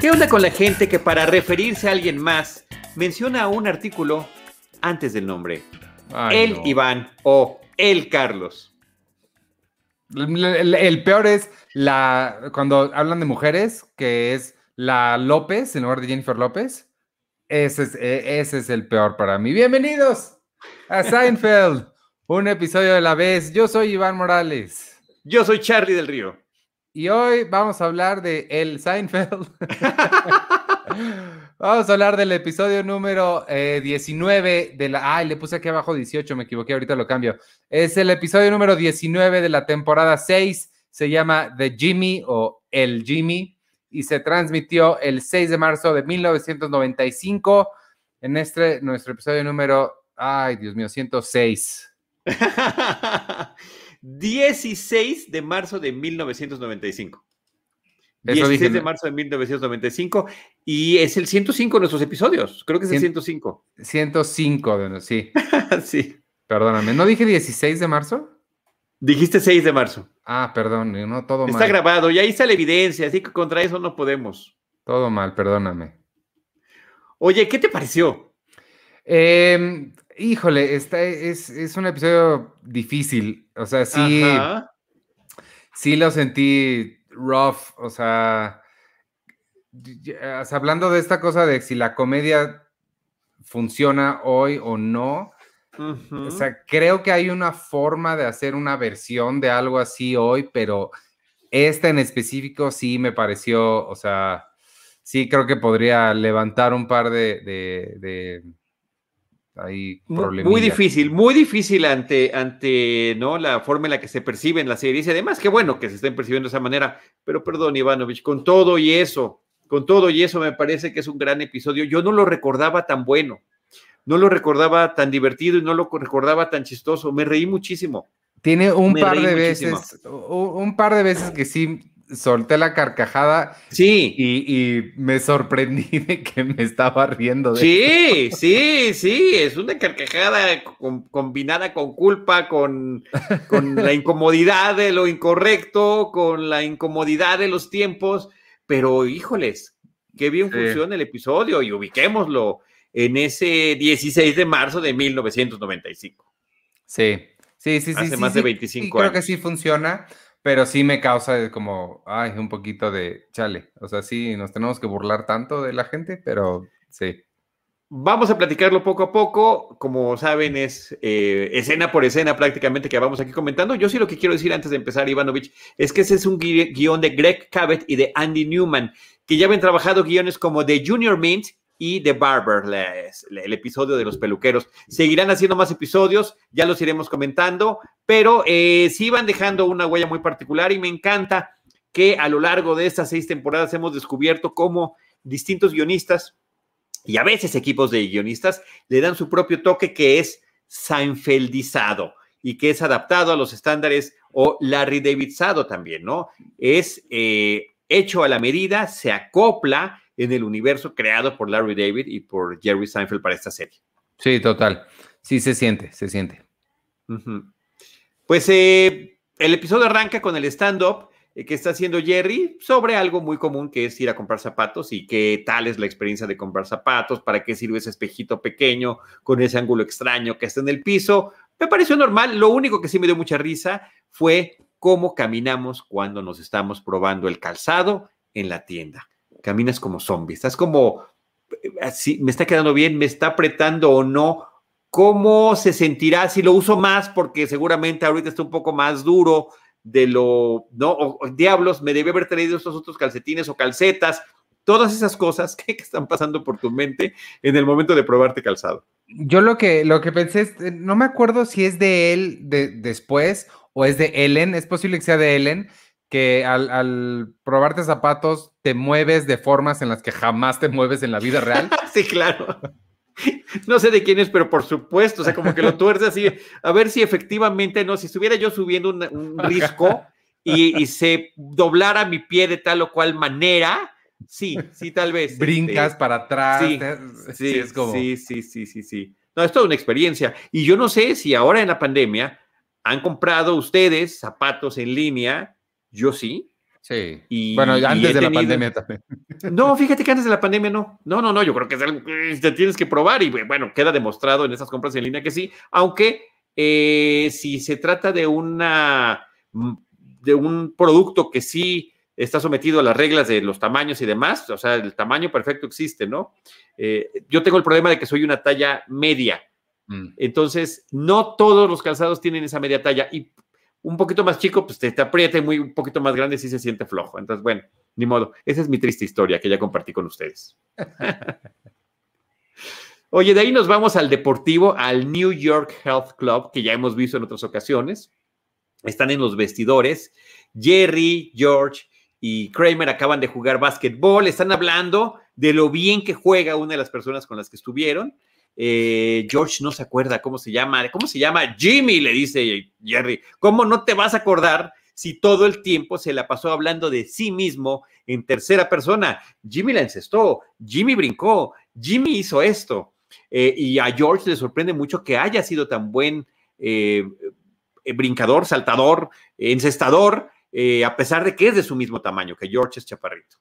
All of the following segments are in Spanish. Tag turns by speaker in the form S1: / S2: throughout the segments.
S1: ¿Qué onda con la gente que para referirse a alguien más menciona un artículo antes del nombre? el Iván o el Carlos.
S2: El, peor es la cuando hablan de mujeres, que es la López en lugar de Jennifer López. Ese es, e, ese es el peor para mí. Bienvenidos a Seinfeld, un episodio de la vez. Yo soy Iván Morales.
S1: Yo soy Charlie del Río.
S2: Y hoy vamos a hablar de el Seinfeld. vamos a hablar del episodio número 19 eh, de la... Ay, le puse aquí abajo 18, me equivoqué, ahorita lo cambio. Es el episodio número 19 de la temporada 6. Se llama The Jimmy o El Jimmy y se transmitió el 6 de marzo de 1995 en este, nuestro episodio número, ay Dios mío, 106.
S1: 16 de marzo de 1995. 16 de marzo de 1995 y es el 105 de nuestros episodios. Creo que es el 105.
S2: 105 de
S1: sí. sí.
S2: Perdóname, ¿no dije 16 de marzo?
S1: Dijiste 6 de marzo.
S2: Ah, perdón, no todo
S1: mal. Está grabado y ahí está la evidencia, así que contra eso no podemos.
S2: Todo mal, perdóname.
S1: Oye, ¿qué te pareció?
S2: Eh, híjole, esta es, un episodio difícil. O sea, sí, sí lo sentí rough. O sea, hablando de esta cosa de si la comedia funciona hoy o no. O sea, creo que hay una forma de hacer una versión de algo así hoy, pero esta en específico sí me pareció, o sea, sí creo que podría levantar un par de
S1: muy difícil, muy difícil ante, ante ¿no? la forma en la que se perciben las series. Y además, qué bueno que se estén percibiendo de esa manera. Pero perdón, Ivanovich, con todo y eso, con todo y eso, me parece que es un gran episodio. Yo no lo recordaba tan bueno, no lo recordaba tan divertido y no lo recordaba tan chistoso. Me reí muchísimo.
S2: Tiene un par de veces, un par de veces que sí solté la carcajada.
S1: Sí.
S2: Y, me sorprendí de que me estaba riendo. De
S1: sí, sí, sí. Es una carcajada combinada con culpa, con, con la incomodidad de lo incorrecto, con la incomodidad de los tiempos. Pero, híjoles, qué bien funciona el episodio y ubiquémoslo en ese 16 de marzo de 1995.
S2: Sí, sí, sí, sí.
S1: Hace más
S2: de
S1: 25
S2: años. Creo que sí funciona pero sí me causa como, ay, un poquito de chale. O sea, sí, nos tenemos que burlar tanto de la gente, pero sí.
S1: Vamos a platicarlo poco a poco. Como saben, es eh, escena por escena prácticamente que vamos aquí comentando. Yo sí lo que quiero decir antes de empezar, Ivanovich, es que ese es un guion de Greg Cabot y de Andy Newman, que ya habían trabajado guiones como The Junior Mint y The Barber, el episodio de los peluqueros. Seguirán haciendo más episodios, ya los iremos comentando, pero eh, sí van dejando una huella muy particular y me encanta que a lo largo de estas seis temporadas hemos descubierto cómo distintos guionistas y a veces equipos de guionistas le dan su propio toque que es Seinfeldizado y que es adaptado a los estándares o Larry Davidsado también, ¿no? Es eh, hecho a la medida, se acopla en el universo creado por Larry David y por Jerry Seinfeld para esta serie.
S2: Sí, total. Sí, se siente, se siente.
S1: Pues eh, el episodio arranca con el stand-up eh, que está haciendo Jerry sobre algo muy común que es ir a comprar zapatos y qué tal es la experiencia de comprar zapatos, para qué sirve ese espejito pequeño con ese ángulo extraño que está en el piso. Me pareció normal. Lo único que sí me dio mucha risa fue cómo caminamos cuando nos estamos probando el calzado en la tienda caminas como zombie, estás como, así, me está quedando bien, me está apretando o no, ¿cómo se sentirá si lo uso más? Porque seguramente ahorita está un poco más duro de lo, ¿no? diablos, me debe haber traído estos otros calcetines o calcetas, todas esas cosas que, están pasando por tu mente en el momento de probarte calzado.
S2: Yo lo que, lo que pensé es, eh, no me acuerdo si es de él de, después o es de Ellen, es posible que sea de Ellen, que al, probarte zapatos te mueves de formas en las que jamás te mueves en la vida real.
S1: sí, claro. No sé de quién es, pero por supuesto, o sea, como que lo tuerce así, a ver si efectivamente, no, si estuviera yo subiendo un, risco y, se doblara mi pie de tal o cual manera, sí, sí, tal vez.
S2: Brincas este, para atrás.
S1: Sí, sí, es como... sí, sí, sí, sí, sí. No, es toda una experiencia. Y yo no sé si ahora en la pandemia ¿Han comprado ustedes zapatos en línea? Yo sí.
S2: Sí. Y, bueno, antes de la pandemia también.
S1: No, fíjate que antes de la pandemia no. No, no, no, yo creo que es algo que te tienes que probar y bueno, queda demostrado en esas compras en línea que sí, aunque eh, si se trata de una de un producto que sí está sometido a las reglas de los tamaños y demás, o sea, el tamaño perfecto existe, ¿no? Eh, yo tengo el problema de que soy una talla media, mm. entonces no todos los calzados tienen esa media talla y un poquito más chico, pues te, aprieta y muy un poquito más grande sí se siente flojo. Entonces, bueno, ni modo. Esa es mi triste historia que ya compartí con ustedes. Oye, de ahí nos vamos al deportivo, al New York Health Club, que ya hemos visto en otras ocasiones. Están en los vestidores. Jerry, George y Kramer acaban de jugar básquetbol. Están hablando de lo bien que juega una de las personas con las que estuvieron. Eh, George no se acuerda cómo se llama. ¿Cómo se llama? Jimmy, le dice Jerry. ¿Cómo no te vas a acordar si todo el tiempo se la pasó hablando de sí mismo en tercera persona? Jimmy la encestó, Jimmy brincó, Jimmy hizo esto. Eh, y a George le sorprende mucho que haya sido tan buen eh, brincador, saltador, encestador, a pesar de que es de su mismo tamaño, que George es chaparrito.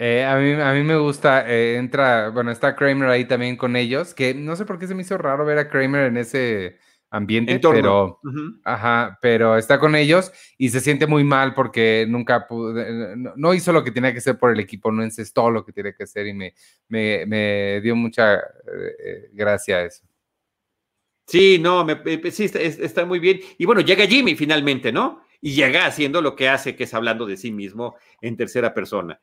S2: Eh, a, mí, a mí me gusta, eh, entra, bueno, está Kramer ahí también con ellos, que no sé por qué se me hizo raro ver a Kramer en ese ambiente, pero, ajá, pero está con ellos y se siente muy mal porque nunca pudo, eh, no, hizo lo que tenía que hacer por el equipo, no encestó lo que tenía que hacer y me, me, dio mucha gracia eso.
S1: Sí, no, me, sí, está, está muy bien. Y bueno, llega Jimmy finalmente, ¿no? Y llega haciendo lo que hace, que es hablando de sí mismo en tercera persona.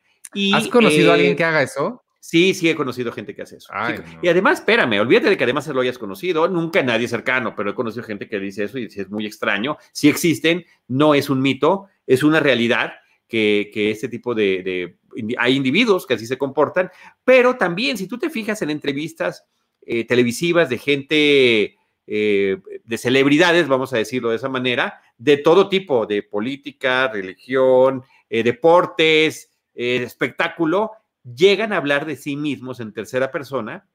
S2: ¿Has conocido a alguien eh, que haga eso?
S1: Sí, sí he conocido gente que hace eso. Y además, espérame, olvídate de que además lo hayas conocido, nunca nadie cercano, pero he conocido gente que dice eso y es muy extraño. Sí existen, no es un mito, es una realidad que, que este tipo de, Hay individuos que así se comportan, pero también si tú te fijas en entrevistas eh, televisivas de gente, eh, de celebridades, vamos a decirlo de esa manera, de todo tipo, de política, religión, deportes, eh, espectáculo, llegan a hablar de sí mismos en tercera persona,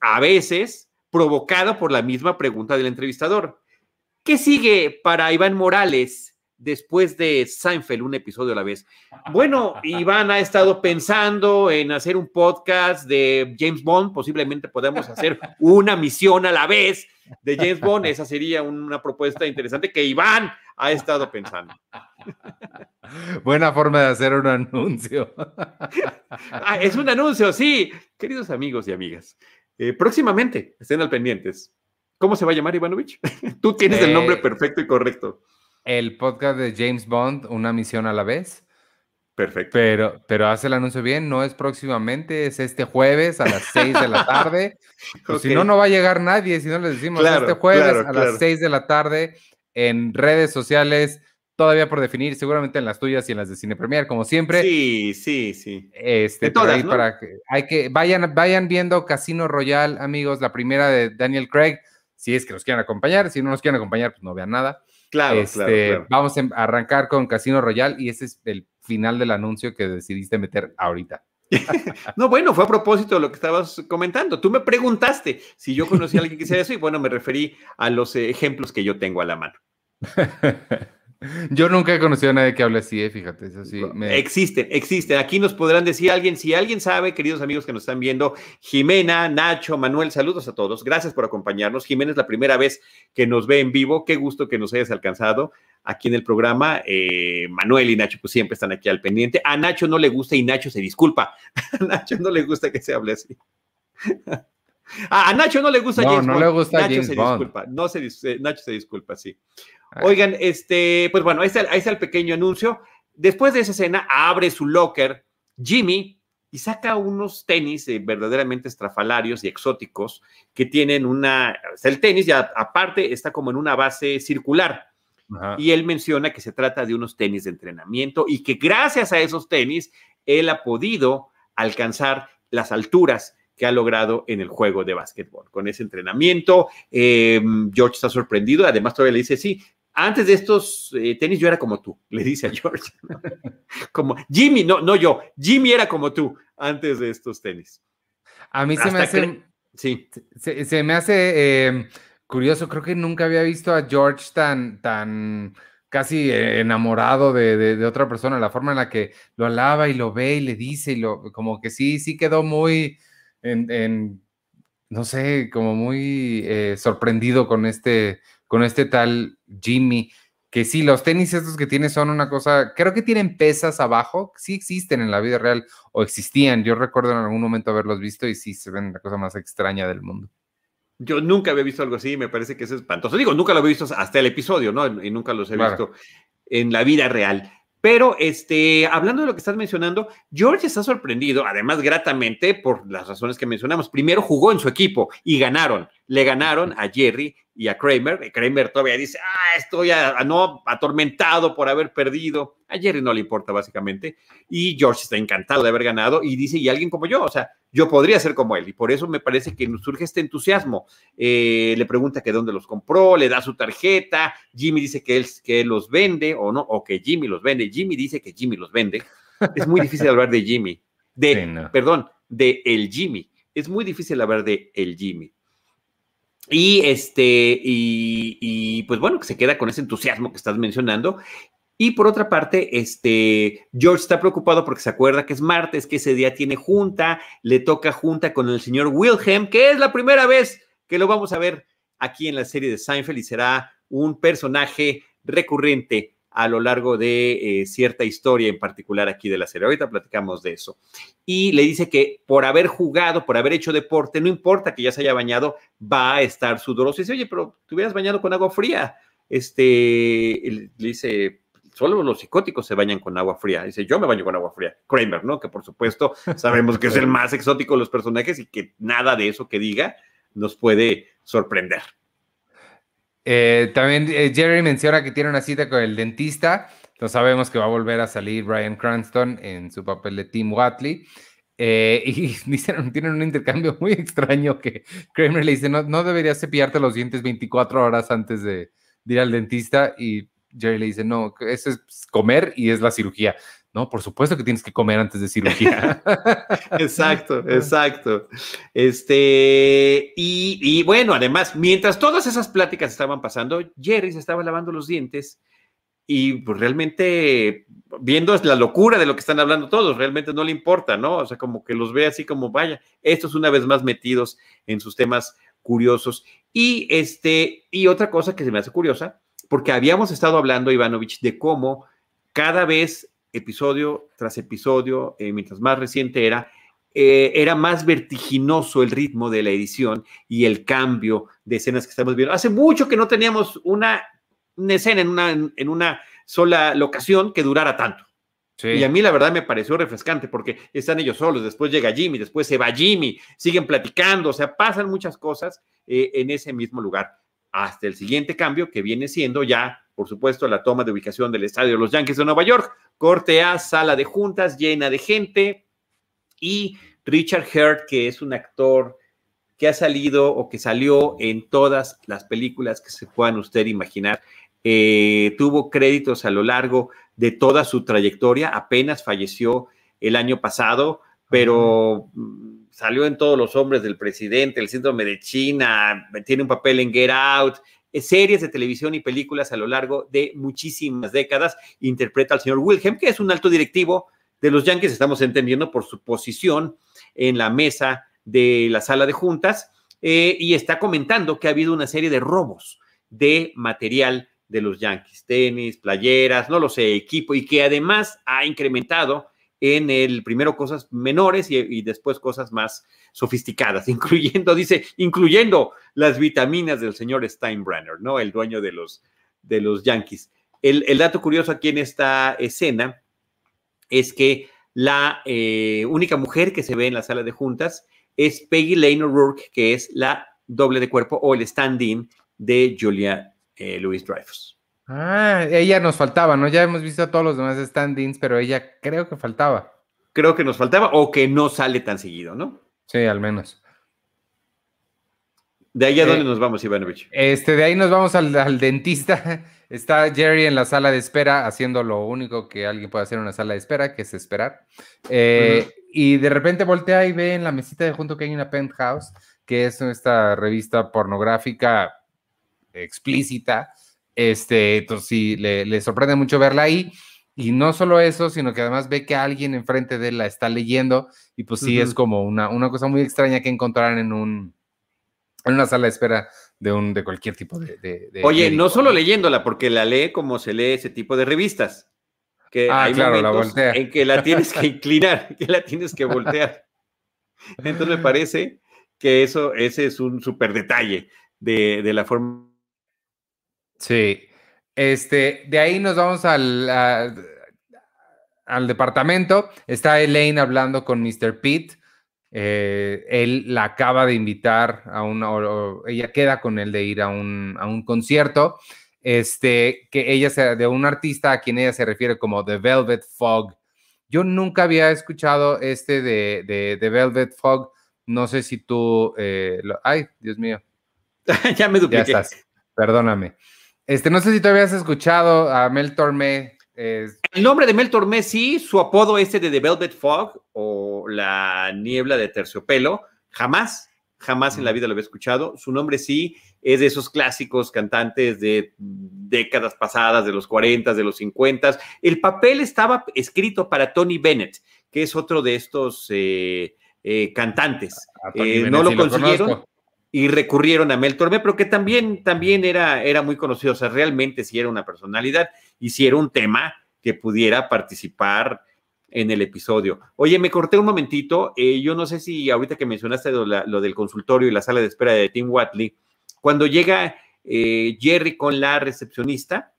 S1: a veces provocado por la misma pregunta del entrevistador. ¿Qué sigue para Iván Morales después de Seinfeld, un episodio a la vez? Bueno, Iván ha estado pensando en hacer un podcast de James Bond, posiblemente podamos hacer una misión a la vez de James Bond, esa sería una propuesta interesante que Iván ha estado pensando.
S2: Buena forma de hacer un anuncio.
S1: Ah, es un anuncio, sí. Queridos amigos y amigas, eh, próximamente estén al pendientes. ¿Cómo se va a llamar Ivanovich? Tú tienes el nombre eh, perfecto y correcto.
S2: El podcast de James Bond, una misión a la vez.
S1: Perfecto.
S2: Pero, pero hace el anuncio bien, no es próximamente, es este jueves a las 6 de la tarde. Pues si no, no va a llegar nadie, si no les decimos este jueves a las 6 de la tarde en redes sociales, todavía por definir, seguramente en las tuyas y en las de Cine Premier, como siempre.
S1: Sí, sí, sí.
S2: Este, todas, para que, hay que, vayan, vayan viendo Casino Royal, amigos, la primera de Daniel Craig, si es que nos quieren acompañar, si no nos quieren acompañar, pues no vean nada.
S1: Claro,
S2: este,
S1: claro,
S2: Vamos a arrancar con Casino Royal y ese es el final del anuncio que decidiste meter ahorita.
S1: no, bueno, fue a propósito de lo que estabas comentando. Tú me preguntaste si yo conocía a alguien que hiciera eso y bueno, me referí a los ejemplos que yo tengo a la mano.
S2: Yo nunca he conocido a nadie que hable así, eh, fíjate, eso sí.
S1: Existen, existen. Aquí nos podrán decir alguien, si alguien sabe, queridos amigos que nos están viendo, Jimena, Nacho, Manuel, saludos a todos. Gracias por acompañarnos. Jimena es la primera vez que nos ve en vivo. Qué gusto que nos hayas alcanzado aquí en el programa. Eh, Manuel y Nacho, pues siempre están aquí al pendiente. A Nacho no le gusta y Nacho se disculpa. A Nacho no le gusta que se hable así. A, Nacho no le gusta
S2: no, no le gusta
S1: Nacho se disculpa. No se, eh, Nacho se disculpa, sí. Oigan, este, pues bueno, ahí está, ahí está el pequeño anuncio. Después de esa escena, abre su locker Jimmy y saca unos tenis eh, verdaderamente estrafalarios y exóticos que tienen una, el tenis ya aparte está como en una base circular. Y él menciona que se trata de unos tenis de entrenamiento y que gracias a esos tenis él ha podido alcanzar las alturas que ha logrado en el juego de básquetbol. Con ese entrenamiento, eh, George está sorprendido, además todavía le dice, sí, antes de estos eh, tenis yo era como tú, le dice a George. como Jimmy, no, no yo, Jimmy era como tú antes de estos tenis.
S2: A mí se me hace... Sí. Se, me hace... Eh, curioso, creo que nunca había visto a George tan, tan casi enamorado de, otra persona, la forma en la que lo alaba y lo ve y le dice, y lo, como que sí, sí quedó muy en, no sé, como muy eh, sorprendido con este, con este tal Jimmy que sí, los tenis estos que tiene son una cosa, creo que tienen pesas abajo, sí existen en la vida real o existían, yo recuerdo en algún momento haberlos visto y sí se ven la cosa más extraña del mundo.
S1: Yo nunca había visto algo así, me parece que es espantoso. Digo, nunca lo había visto hasta el episodio, ¿no? Y nunca los he visto en la vida real. Pero este, hablando de lo que estás mencionando, George está sorprendido, además gratamente, por las razones que mencionamos. Primero jugó en su equipo y ganaron. Le ganaron a Jerry y a Kramer. Kramer todavía dice, ah, estoy no, atormentado por haber perdido. A Jerry no le importa básicamente. Y George está encantado de haber ganado y dice, y alguien como yo, o sea, yo podría ser como él. Y por eso me parece que nos surge este entusiasmo. Eh, le pregunta que dónde los compró, le da su tarjeta. Jimmy dice que él, que los vende o no, o que Jimmy los vende. Jimmy dice que Jimmy los vende. Es muy difícil hablar de Jimmy. De, perdón, de el Jimmy. Es muy difícil hablar de el Jimmy. Y este, y, pues bueno, que se queda con ese entusiasmo que estás mencionando. Y por otra parte, este, George está preocupado porque se acuerda que es martes, que ese día tiene junta, le toca junta con el señor Wilhelm, que es la primera vez que lo vamos a ver aquí en la serie de Seinfeld y será un personaje recurrente a lo largo de eh, cierta historia en particular aquí de la serie. Ahorita platicamos de eso. Y le dice que por haber jugado, por haber hecho deporte, no importa que ya se haya bañado, va a estar sudoroso. Y dice, oye, pero te hubieras bañado con agua fría. Este, le dice, solo los psicóticos se bañan con agua fría. Dice, yo me baño con agua fría. Kramer, ¿no? Que por supuesto sabemos que es el más exótico de los personajes y que nada de eso que diga nos puede sorprender.
S2: Eh, también eh, Jerry menciona que tiene una cita con el dentista. Entonces sabemos que va a volver a salir Brian Cranston en su papel de Tim Watley. Eh, y dicen, tienen un intercambio muy extraño que Kramer le dice, no, no deberías cepillarte los dientes 24 horas antes de, de ir al dentista. Y Jerry le dice, no, eso es comer y es la cirugía. No, por supuesto que tienes que comer antes de cirugía.
S1: exacto, exacto. Este, y, bueno, además, mientras todas esas pláticas estaban pasando, Jerry se estaba lavando los dientes y pues realmente viendo la locura de lo que están hablando todos, realmente no le importa, ¿no? O sea, como que los ve así como, vaya, estos una vez más metidos en sus temas curiosos. Y este, y otra cosa que se me hace curiosa, porque habíamos estado hablando, Ivanovich, de cómo cada vez episodio tras episodio, eh, mientras más reciente era, eh, era más vertiginoso el ritmo de la edición y el cambio de escenas que estamos viendo. Hace mucho que no teníamos una, escena en una, en una sola locación que durara tanto. Y a mí la verdad me pareció refrescante porque están ellos solos, después llega Jimmy, después se va Jimmy, siguen platicando, o sea, pasan muchas cosas eh, en ese mismo lugar. Hasta el siguiente cambio que viene siendo ya, por supuesto, la toma de ubicación del estadio de los Yankees de Nueva York, Corte A, sala de juntas llena de gente. Y Richard Hurt, que es un actor que ha salido o que salió en todas las películas que se puedan usted imaginar. Eh, tuvo créditos a lo largo de toda su trayectoria. Apenas falleció el año pasado, pero salió en todos los hombres del presidente, el síndrome de China, tiene un papel en Get Out, eh, series de televisión y películas a lo largo de muchísimas décadas. Interpreta al señor Wilhelm, que es un alto directivo de los Yankees, estamos entendiendo por su posición en la mesa de la sala de juntas, eh, y está comentando que ha habido una serie de robos de material de los Yankees, tenis, playeras, no lo sé, equipo, y que además ha incrementado en el primero cosas menores y, después cosas más sofisticadas, incluyendo, dice, incluyendo las vitaminas del señor Steinbrenner, ¿no? El dueño de los, de los Yankees. El, dato curioso aquí en esta escena es que la eh, única mujer que se ve en la sala de juntas es Peggy Lane O'Rourke, que es la doble de cuerpo o el stand-in de Julia eh, Louis Dreyfus.
S2: Ah, ella nos faltaba, ¿no? Ya hemos visto a todos los demás stand-ins, pero ella creo que faltaba.
S1: Creo que nos faltaba o que no sale tan seguido, ¿no?
S2: Sí, al menos.
S1: ¿De ahí a dónde eh, nos vamos, Ivanovich?
S2: Este, de ahí nos vamos al, dentista. Está Jerry en la sala de espera haciendo lo único que alguien puede hacer en una sala de espera, que es esperar. Eh, y de repente voltea y ve en la mesita de junto que hay una penthouse, que es esta revista pornográfica explícita. Este, entonces sí, le, sorprende mucho verla ahí. Y no solo eso, sino que además ve que alguien enfrente de él la está leyendo y pues sí es como una, una cosa muy extraña que encontraran en un en una sala de espera de un de cualquier tipo de,
S1: Oye, no solo leyéndola, porque la lee como se lee ese tipo de revistas. Que ah, hay claro, la en que la tienes que inclinar, que la tienes que voltear. Entonces me parece que eso, ese es un súper detalle de, de la forma
S2: Sí. Este, de ahí nos vamos al, al departamento. Está Elaine hablando con Mr. Pete. Eh, él la acaba de invitar a una, ella queda con él de ir a un, a un concierto, este, que ella sea de un artista a quien ella se refiere como The Velvet Fog. Yo nunca había escuchado este de, de, de Velvet Fog. No sé si tú, eh, ay, Dios mío.
S1: ya me dupliqué. Ya estás.
S2: Perdóname. Este, no sé si tú habías escuchado a Mel Tormé.
S1: El nombre de Mel Tormé, sí, su apodo este de The Velvet Fog o la niebla de terciopelo, jamás, jamás en la vida lo había escuchado. Su nombre sí es de esos clásicos cantantes de décadas pasadas, de los 40, de los 50. El papel estaba escrito para Tony Bennett, que es otro de estos eh, eh, cantantes. Eh, no lo consiguieron y recurrieron a Mel Tormé, pero que también, también era, era muy conocido, o sea, realmente si era una personalidad y si era un tema que pudiera participar en el episodio. Oye, me corté un momentito, eh, yo no sé si ahorita que mencionaste lo, del consultorio y la sala de espera de Tim Watley, cuando llega eh, Jerry con la recepcionista,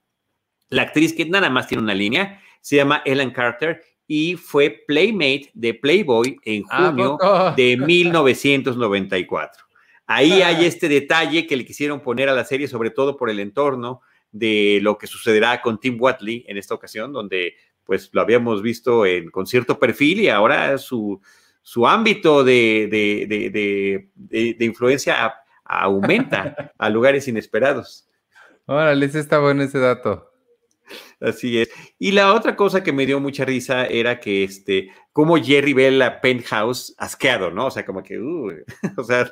S1: la actriz que nada más tiene una línea, se llama Ellen Carter y fue Playmate de Playboy en junio de 1994. Ahí hay este detalle que le quisieron poner a la serie, sobre todo por el entorno de lo que sucederá con Tim Watley en esta ocasión, donde pues lo habíamos visto en, con cierto perfil y ahora su, su ámbito de, de, influencia aumenta a lugares inesperados.
S2: Órale, está bueno ese dato.
S1: Así es. Y la otra cosa que me dio mucha risa era que, este, como Jerry ve la penthouse asqueado, ¿no? O sea, como que, uh, o sea,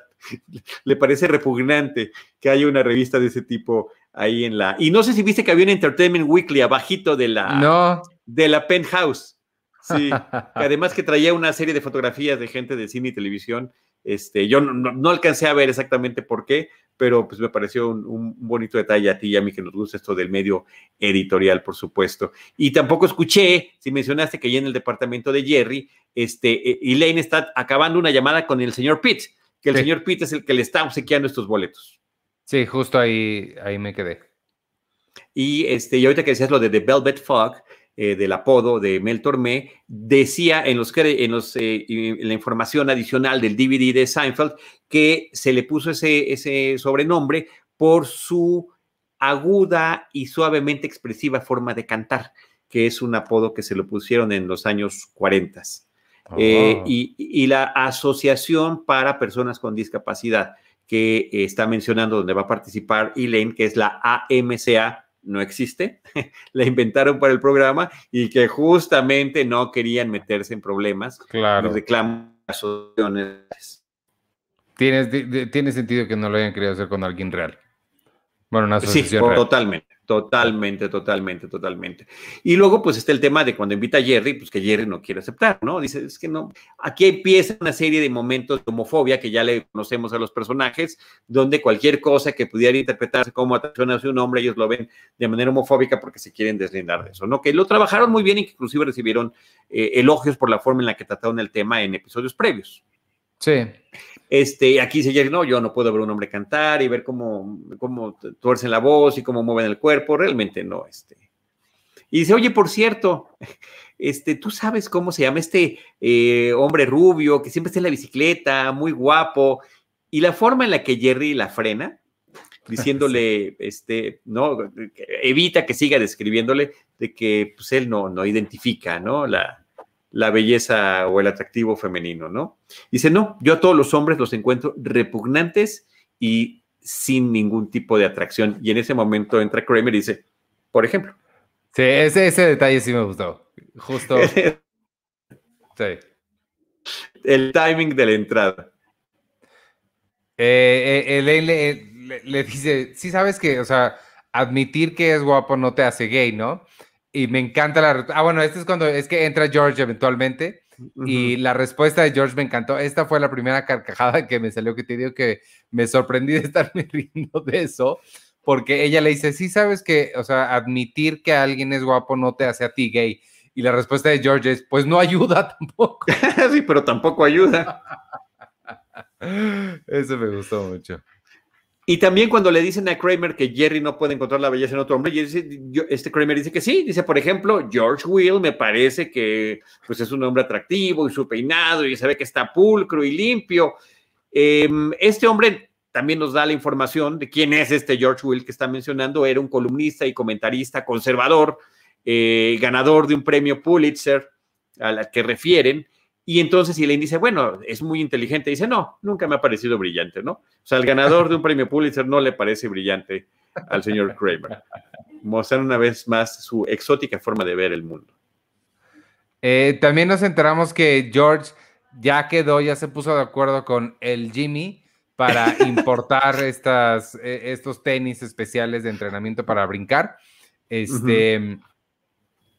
S1: le parece repugnante que haya una revista de ese tipo ahí en la. Y no sé si viste que había un Entertainment Weekly abajito de la,
S2: no.
S1: de la penthouse. Sí, además que traía una serie de fotografías de gente de cine y televisión. Este, yo no, no alcancé a ver exactamente por qué, pero pues me pareció un, bonito detalle a ti y a mí que nos gusta esto del medio editorial, por supuesto. Y tampoco escuché, si mencionaste que ya en el departamento de Jerry, este, e, Elaine está acabando una llamada con el señor Pitt, que el señor Pitt es el que le está obsequiando estos boletos.
S2: Sí, justo ahí, ahí me quedé.
S1: Y, este, y ahorita que decías lo de The Velvet Fog, eh, del apodo de Mel Tormé, decía en, los, en, los, eh, en la información adicional del DVD de Seinfeld que se le puso ese, ese sobrenombre por su aguda y suavemente expresiva forma de cantar, que es un apodo que se lo pusieron en los años 40. Eh, oh. y, y, la Asociación para Personas con Discapacidad, que está mencionando donde va a participar Elaine, que es la AMCA, no existe, la inventaron para el programa y que justamente no querían meterse en problemas.
S2: Claro.
S1: Reclaman
S2: Tiene, tiene sentido que no lo hayan querido hacer con alguien real. Bueno, una
S1: asociación sí, totalmente. Totalmente, totalmente, totalmente. Y luego, pues está el tema de cuando invita a Jerry, pues que Jerry no quiere aceptar, ¿no? Dice, es que no. Aquí empieza una serie de momentos de homofobia que ya le conocemos a los personajes, donde cualquier cosa que pudiera interpretarse como atracción hacia un hombre, ellos lo ven de manera homofóbica porque se quieren deslindar de eso, ¿no? Que lo trabajaron muy bien y que inclusive recibieron eh, elogios por la forma en la que trataron el tema en episodios previos.
S2: Sí.
S1: Este, aquí dice Jerry, no, yo no puedo ver a un hombre cantar y ver cómo, cómo tuercen la voz y cómo mueven el cuerpo, realmente no, este. Y dice, oye, por cierto, este, tú sabes cómo se llama este eh, hombre rubio que siempre está en la bicicleta, muy guapo, y la forma en la que Jerry la frena, diciéndole, este, no, evita que siga describiéndole de que pues, él no, no identifica, ¿no? La, la belleza o el atractivo femenino, ¿no? Dice, no, yo a todos los hombres los encuentro repugnantes y sin ningún tipo de atracción. Y en ese momento entra Kramer y dice, por ejemplo.
S2: Sí, ese, ese detalle sí me gustó. Justo. sí.
S1: El timing de la entrada.
S2: Eh, eh, le, dice, sí sabes que, o sea, admitir que es guapo no te hace gay, ¿no? Y me encanta la... Ah, bueno, este es cuando es que entra George eventualmente y la respuesta de George me encantó. Esta fue la primera carcajada que me salió, que te digo que me sorprendí de estarme riendo de eso, porque ella le dice, sí sabes que, o sea, admitir que alguien es guapo no te hace a ti gay. Y la respuesta de George es, pues no ayuda tampoco.
S1: sí, pero tampoco ayuda.
S2: Eso me gustó mucho.
S1: Y también cuando le dicen a Kramer que Jerry no puede encontrar la belleza en otro hombre, este Kramer dice que sí, dice, por ejemplo, George Will me parece que pues es un hombre atractivo y su peinado y se ve que está pulcro y limpio. Em, este hombre también nos da la información de quién es este George Will que está mencionando. Era un columnista y comentarista conservador, eh, ganador de un premio Pulitzer al que refieren. Y entonces Elaine dice, bueno, es muy inteligente. Dice, no, nunca me ha parecido brillante, ¿no? O sea, el ganador de un premio Pulitzer no le parece brillante al señor Kramer. Mostrar una vez más su exótica forma de ver el mundo.
S2: Eh, también nos enteramos que George ya quedó, ya se puso de acuerdo con el Jimmy para importar estas, e, estos tenis especiales de entrenamiento para brincar. Este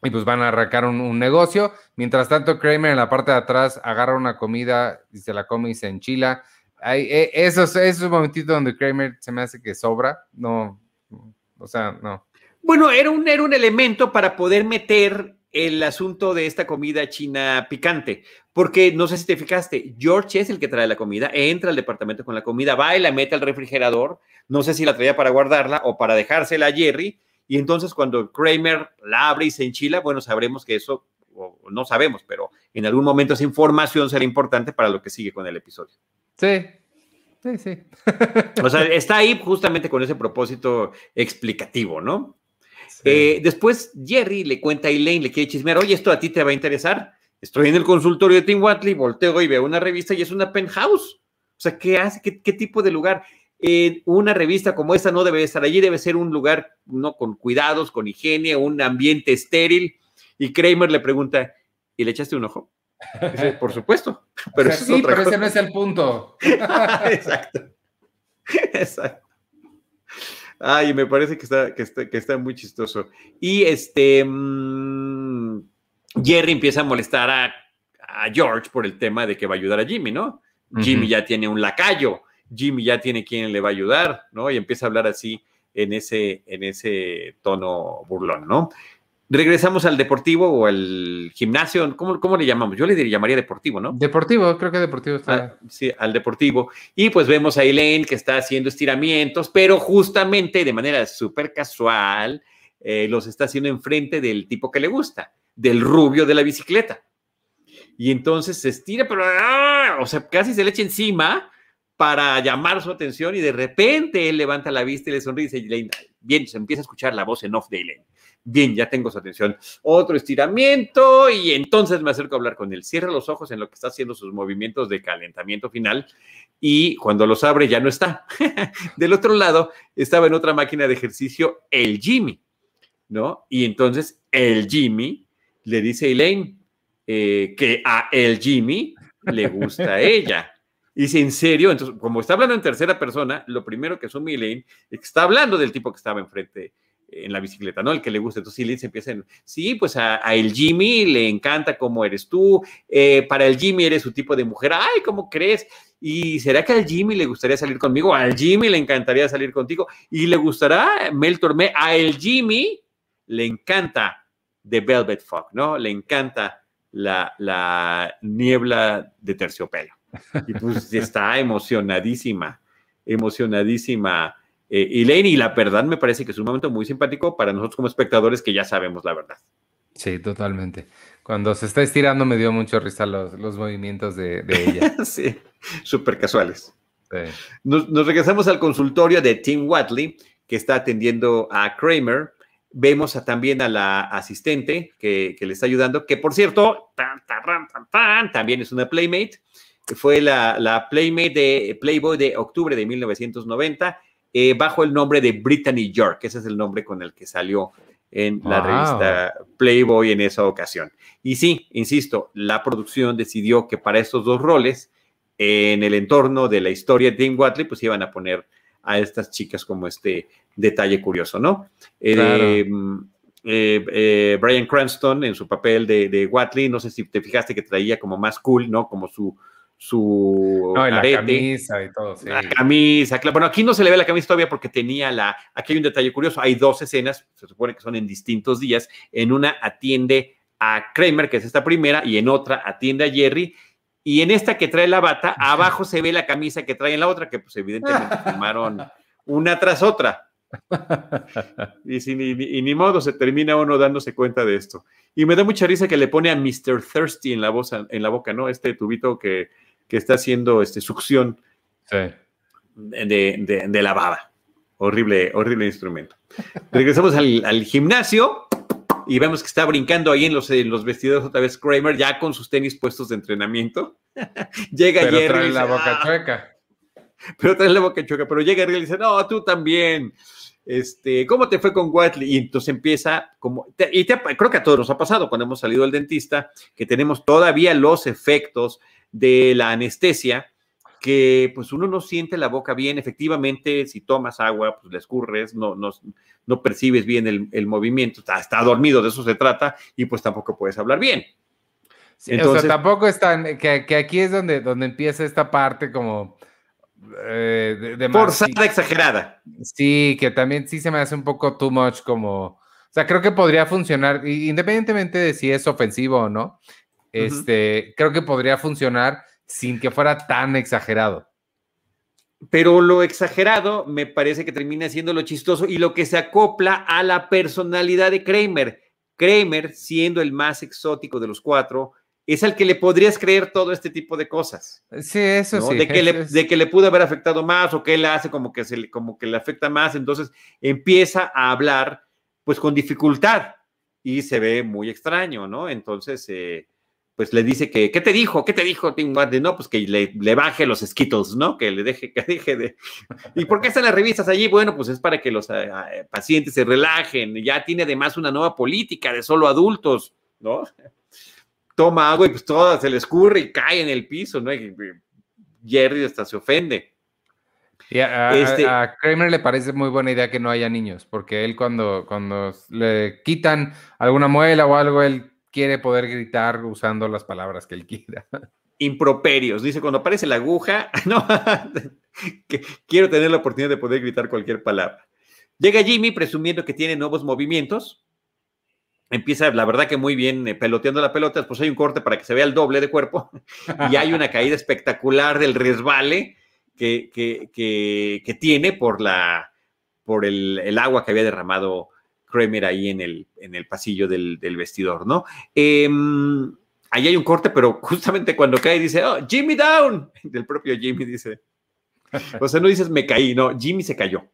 S2: y pues van a arrancar un, negocio. Mientras tanto, Kramer en la parte de atrás agarra una comida y se la come y se enchila. Hay, e, esos, esos momentitos donde Kramer se me hace que sobra. No, o sea, no.
S1: Bueno, era un, era un elemento para poder meter el asunto de esta comida china picante, porque no sé si te fijaste, George es el que trae la comida, entra al departamento con la comida, va y la mete al refrigerador, no sé si la traía para guardarla o para dejársela a Jerry, y entonces cuando Kramer la abre y se enchila, bueno, sabremos que eso, o no sabemos, pero en algún momento esa información será importante para lo que sigue con el episodio.
S2: Sí, sí, sí.
S1: o sea, está ahí justamente con ese propósito explicativo, ¿no? Eh, después Jerry le cuenta a Elaine, le quiere chismear, oye, esto a ti te va a interesar. Estoy en el consultorio de Tim Watley, volteo y veo una revista y es una penthouse. O sea, ¿qué hace? ¿Qué, qué tipo de lugar? Una revista como esta no debe estar allí, debe ser un lugar ¿no? con cuidados, con higiene, un ambiente estéril. Y Kramer le pregunta, ¿y le echaste un ojo? Por supuesto.
S2: Pero sí, pero ese no es el punto.
S1: Exacto. Exacto. Ay, me parece que está, que está, que está muy chistoso. Y este mm, Jerry empieza a molestar a, George por el tema de que va a ayudar a Jimmy, ¿no? Jimmy ya tiene un lacayo Jimmy ya tiene quien le va a ayudar, ¿no? Y empieza a hablar así en ese, en ese tono burlón, ¿no? Regresamos al deportivo o al gimnasio, ¿cómo, ¿cómo, le llamamos? Yo le diría, llamaría deportivo, ¿no?
S2: Deportivo, creo que deportivo está.
S1: Ah, sí, al deportivo. Y pues vemos a Elaine que está haciendo estiramientos, pero justamente de manera súper casual eh, los está haciendo enfrente del tipo que le gusta, del rubio de la bicicleta. Y entonces se estira, pero, ¡ah! o sea, casi se le echa encima para llamar su atención y de repente él levanta la vista y le sonríe y dice, bien, se empieza a escuchar la voz en off de Elaine. Bien, ya tengo su atención. Otro estiramiento y entonces me acerco a hablar con él. Cierra los ojos en lo que está haciendo sus movimientos de calentamiento final y cuando los abre ya no está. Del otro lado estaba en otra máquina de ejercicio el Jimmy, ¿no? Y entonces el Jimmy le dice a Elaine eh, que a el Jimmy le gusta ella. Y dice, ¿en serio? Entonces, como está hablando en tercera persona, lo primero que asume Elaine es que está hablando del tipo que estaba enfrente en la bicicleta, ¿no? El que le gusta. Entonces Elaine se empieza en, sí, pues a, el Jimmy le encanta cómo eres tú, eh, para el Jimmy eres su tipo de mujer, ay, ¿cómo crees? ¿Y será que al Jimmy le gustaría salir conmigo? Al Jimmy le encantaría salir contigo. ¿Y le gustará Mel Tormé? A el Jimmy le encanta The Velvet Fog, ¿no? Le encanta la, la niebla de terciopelo. Y pues está emocionadísima, emocionadísima eh, Elaine. Y la verdad me parece que es un momento muy simpático para nosotros como espectadores que ya sabemos la verdad.
S2: Sí, totalmente. Cuando se está estirando me dio mucho risa los, los movimientos de, ella.
S1: sí, súper casuales. Nos, regresamos al consultorio de Tim Watley, que está atendiendo a Kramer. Vemos también a la asistente que, que, le está ayudando, que por cierto, también es una playmate fue la, Playmate de Playboy de octubre de 1990, eh, bajo el nombre de Brittany York. Ese es el nombre con el que salió en la revista Playboy en esa ocasión. Y sí, insisto, la producción decidió que para estos dos roles, en el entorno de la historia de Tim Watley, pues iban a poner a estas chicas como este detalle curioso, ¿no? Eh, eh, Brian Cranston en su papel de, de, Watley, no sé si te fijaste que traía como más cool, ¿no? Como su, su
S2: no, la camisa y todo. Sí.
S1: La camisa, claro. Bueno, aquí no se le ve la camisa todavía porque tenía la. Aquí hay un detalle curioso. Hay dos escenas, se supone que son en distintos días. En una atiende a Kramer, que es esta primera, y en otra atiende a Jerry. Y en esta que trae la bata, abajo se ve la camisa que trae en la otra, que pues evidentemente filmaron una tras otra. Y, y, ni modo, se termina uno dándose cuenta de esto. Y me da mucha risa que le pone a Mr. Thirsty en la, voz, en la boca, ¿no? Este tubito que, que está haciendo este, succión de, de, la baba. Horrible, horrible instrumento. Regresamos al, gimnasio y vemos que está brincando ahí en los, en los vestidos otra vez Kramer, ya con sus tenis puestos de entrenamiento. llega
S2: pero
S1: Jerry.
S2: Trae la boca
S1: ah".
S2: chueca.
S1: Pero trae la boca chueca, pero llega Jerry y dice, no, tú también. Este, ¿cómo te fue con Watley? Y entonces empieza como, y creo que a todos nos ha pasado cuando hemos salido del dentista, que tenemos todavía los efectos de la anestesia, que pues uno no siente la boca bien, efectivamente, si tomas agua, pues le escurres, no, no, no percibes bien el, movimiento, está, está, dormido, de eso se trata, y pues tampoco puedes hablar bien.
S2: Entonces, o sea, tampoco están, que, que, aquí es donde, donde empieza esta parte como...
S1: Eh, de, de Forzada, exagerada.
S2: Sí, que también sí se me hace un poco too much como... O sea, creo que podría funcionar, independientemente de si es ofensivo o no, este, creo que podría funcionar sin que fuera tan exagerado.
S1: Pero lo exagerado me parece que termina siendo lo chistoso y lo que se acopla a la personalidad de Kramer. Kramer, siendo el más exótico de los cuatro, es al que le podrías creer todo este tipo de cosas.
S2: Sí, eso sí.
S1: De que, le, de que le pudo haber afectado más o que él hace como que, se le, como que le afecta más. Entonces empieza a hablar pues con dificultad y se ve muy extraño, ¿no? Entonces, eh, pues le dice que, ¿qué te dijo? ¿Qué te dijo Tim No, pues que le, baje los Skittles, ¿no? Que le deje, que deje de... ¿Y por qué están las revistas allí? Bueno, pues es para que los eh, eh, pacientes se relajen. Ya tiene además una nueva política de solo adultos, ¿no? Toma agua y pues toda se le escurre y cae en el piso, ¿no? Y Jerry hasta se ofende.
S2: Y a, este a, Kramer le parece muy buena idea que no haya niños, porque él cuando, cuando le quitan alguna muela o algo, él quiere poder gritar usando las palabras que él quiera.
S1: Improperios, dice, cuando aparece la aguja, no, que quiero tener la oportunidad de poder gritar cualquier palabra. Llega Jimmy presumiendo que tiene nuevos movimientos. Empieza, la verdad que muy bien, eh, peloteando la pelota, pues hay un corte para que se vea el doble de cuerpo y hay una caída espectacular del resbale que, que, tiene por, la, por el agua que había derramado Kramer ahí en el, en el pasillo del, vestidor, ¿no? Em, ahí hay un corte, pero justamente cuando cae dice, oh, Jimmy down, del propio Jimmy dice. O sea, no dices me caí, no, Jimmy se cayó.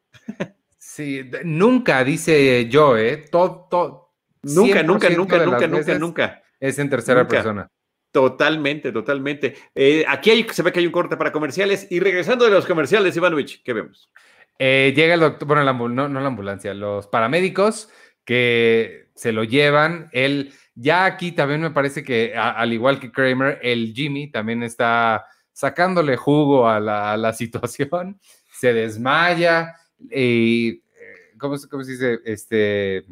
S2: Sí, nunca dice yo, ¿eh? Todo, todo,
S1: nunca, nunca, nunca, nunca, nunca, nunca.
S2: Es en tercera persona.
S1: Totalmente, totalmente. Eh, aquí hay, se ve que hay un corte para comerciales y regresando de los comerciales, Ivanovich, ¿qué vemos?
S2: Eh, llega el doctor, bueno, no, no la ambulancia, los paramédicos que se lo llevan. Él, ya aquí también me parece que, al igual que Kramer, el Jimmy también está sacándole jugo a la, situación, se desmaya y, eh, ¿cómo, ¿cómo, se dice? Este,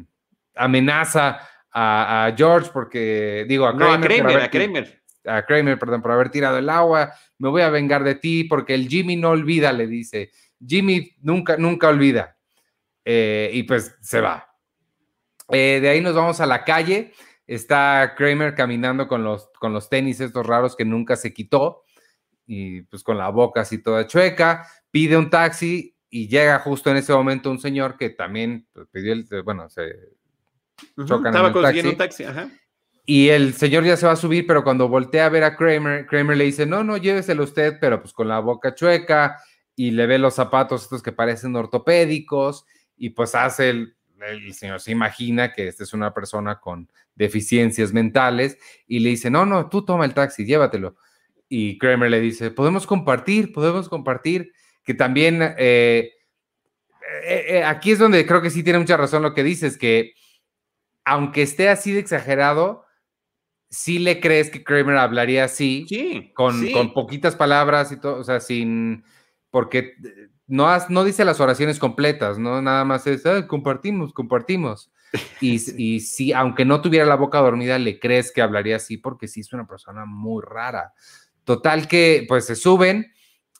S2: amenaza a, George porque, digo, a
S1: Kramer. a Kramer, a Kramer.
S2: A Kramer, perdón, por haber tirado el agua, me voy a vengar de ti porque el Jimmy no olvida, le dice. Jimmy nunca, nunca olvida. Eh, y pues se va. Eh, de ahí nos vamos a la calle. Está Kramer caminando con los, con los tenis estos raros que nunca se quitó. Y pues con la boca así toda chueca. Pide un taxi y llega justo en ese momento un señor que también pues, pidió el, bueno, se
S1: chocan Estaba consiguiendo un taxi,
S2: Y el señor ya se va a subir, pero cuando voltea a ver a Kramer, Kramer le dice, no, no, lléveselo usted, pero pues con la boca chueca, y le ve los zapatos estos que parecen ortopédicos y pues hace el, el señor se imagina que esta es una persona con deficiencias mentales y le dice, no, no, tú toma el taxi, llévatelo. Y Kramer le dice, podemos compartir, podemos compartir, que también eh, eh, eh, aquí es donde creo que sí tiene mucha razón lo que dices, que aunque esté así de exagerado, sí le crees que Kramer hablaría así, con, con poquitas palabras y todo, o sea, sin porque no, no dice las oraciones completas, ¿no? Nada más es, compartimos, compartimos. Y, y si, aunque no tuviera la boca dormida, le crees que hablaría así porque sí es una persona muy rara. Total que, pues se suben.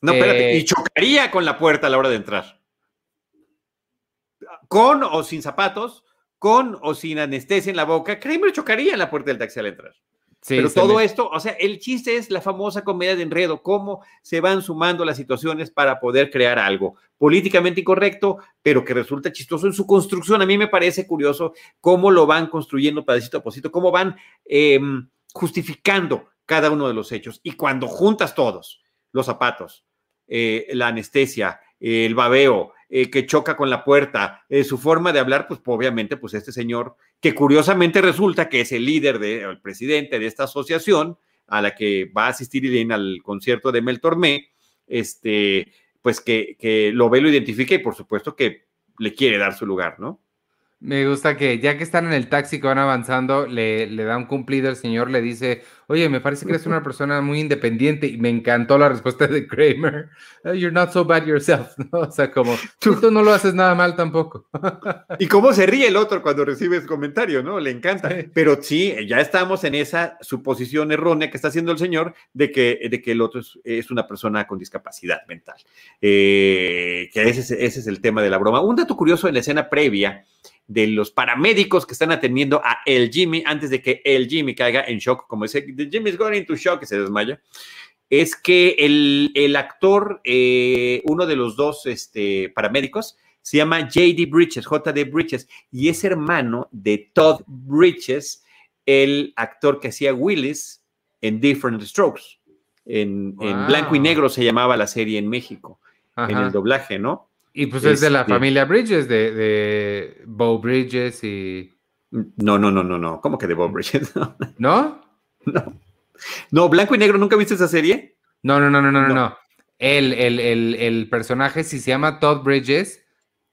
S1: No, espérate, y eh, chocaría con la puerta a la hora de entrar. Con o sin zapatos, con o sin anestesia en la boca, Kramer chocaría en la puerta del taxi al entrar. Pero todo esto, o sea, el chiste es la famosa comedia de enredo, cómo se van sumando las situaciones para poder crear algo políticamente incorrecto, pero que resulta chistoso en su construcción. A mí me parece curioso cómo lo van construyendo pedacito a pedacito, cómo van em, justificando cada uno de los hechos. Y cuando juntas todos, los zapatos, eh, la anestesia, el babeo, eh, que choca con la puerta, eh, su forma de hablar, pues obviamente, pues este señor, que curiosamente resulta que es el líder, de, el presidente de esta asociación, a la que va a asistir Irene al concierto de Mel Tormé, este, pues que, que lo ve, lo identifica y por supuesto que le quiere dar su lugar, ¿no?
S2: Me gusta que ya que están en el taxi que van avanzando, le, le da un cumplido, el señor le dice, oye, me parece que eres una persona muy independiente y me encantó la respuesta de Kramer, oh, you're not so bad yourself, O sea, como, tú, no lo haces nada mal tampoco.
S1: y cómo se ríe el otro cuando recibe ese comentario, ¿no? Le encanta. Pero sí, ya estamos en esa suposición errónea que está haciendo el señor de que, de que el otro es, una persona con discapacidad mental. Eh, que ese es, ese es el tema de la broma. Un dato curioso en la escena previa, de los paramédicos que están atendiendo a el Jimmy antes de que el Jimmy caiga en shock, como dice, the Jimmy's going into shock, y se desmaya, es que el, actor, eh, uno de los dos este, paramédicos, se llama J.D. Bridges, J.D. Bridges, y es hermano de Todd Bridges, el actor que hacía Willis en Different Strokes. En, blanco y negro se llamaba la serie en México, en el doblaje, ¿no?
S2: Y pues es de la este familia Bridges, de, de Bo Bridges y.
S1: No, no, no, no, no. ¿Cómo que de Bo Bridges?
S2: ¿No?
S1: No. No, Blanco y Negro, ¿nunca viste esa serie?
S2: No, no, no, no, no, no. no. El, el, el, el, personaje, si se llama Todd Bridges,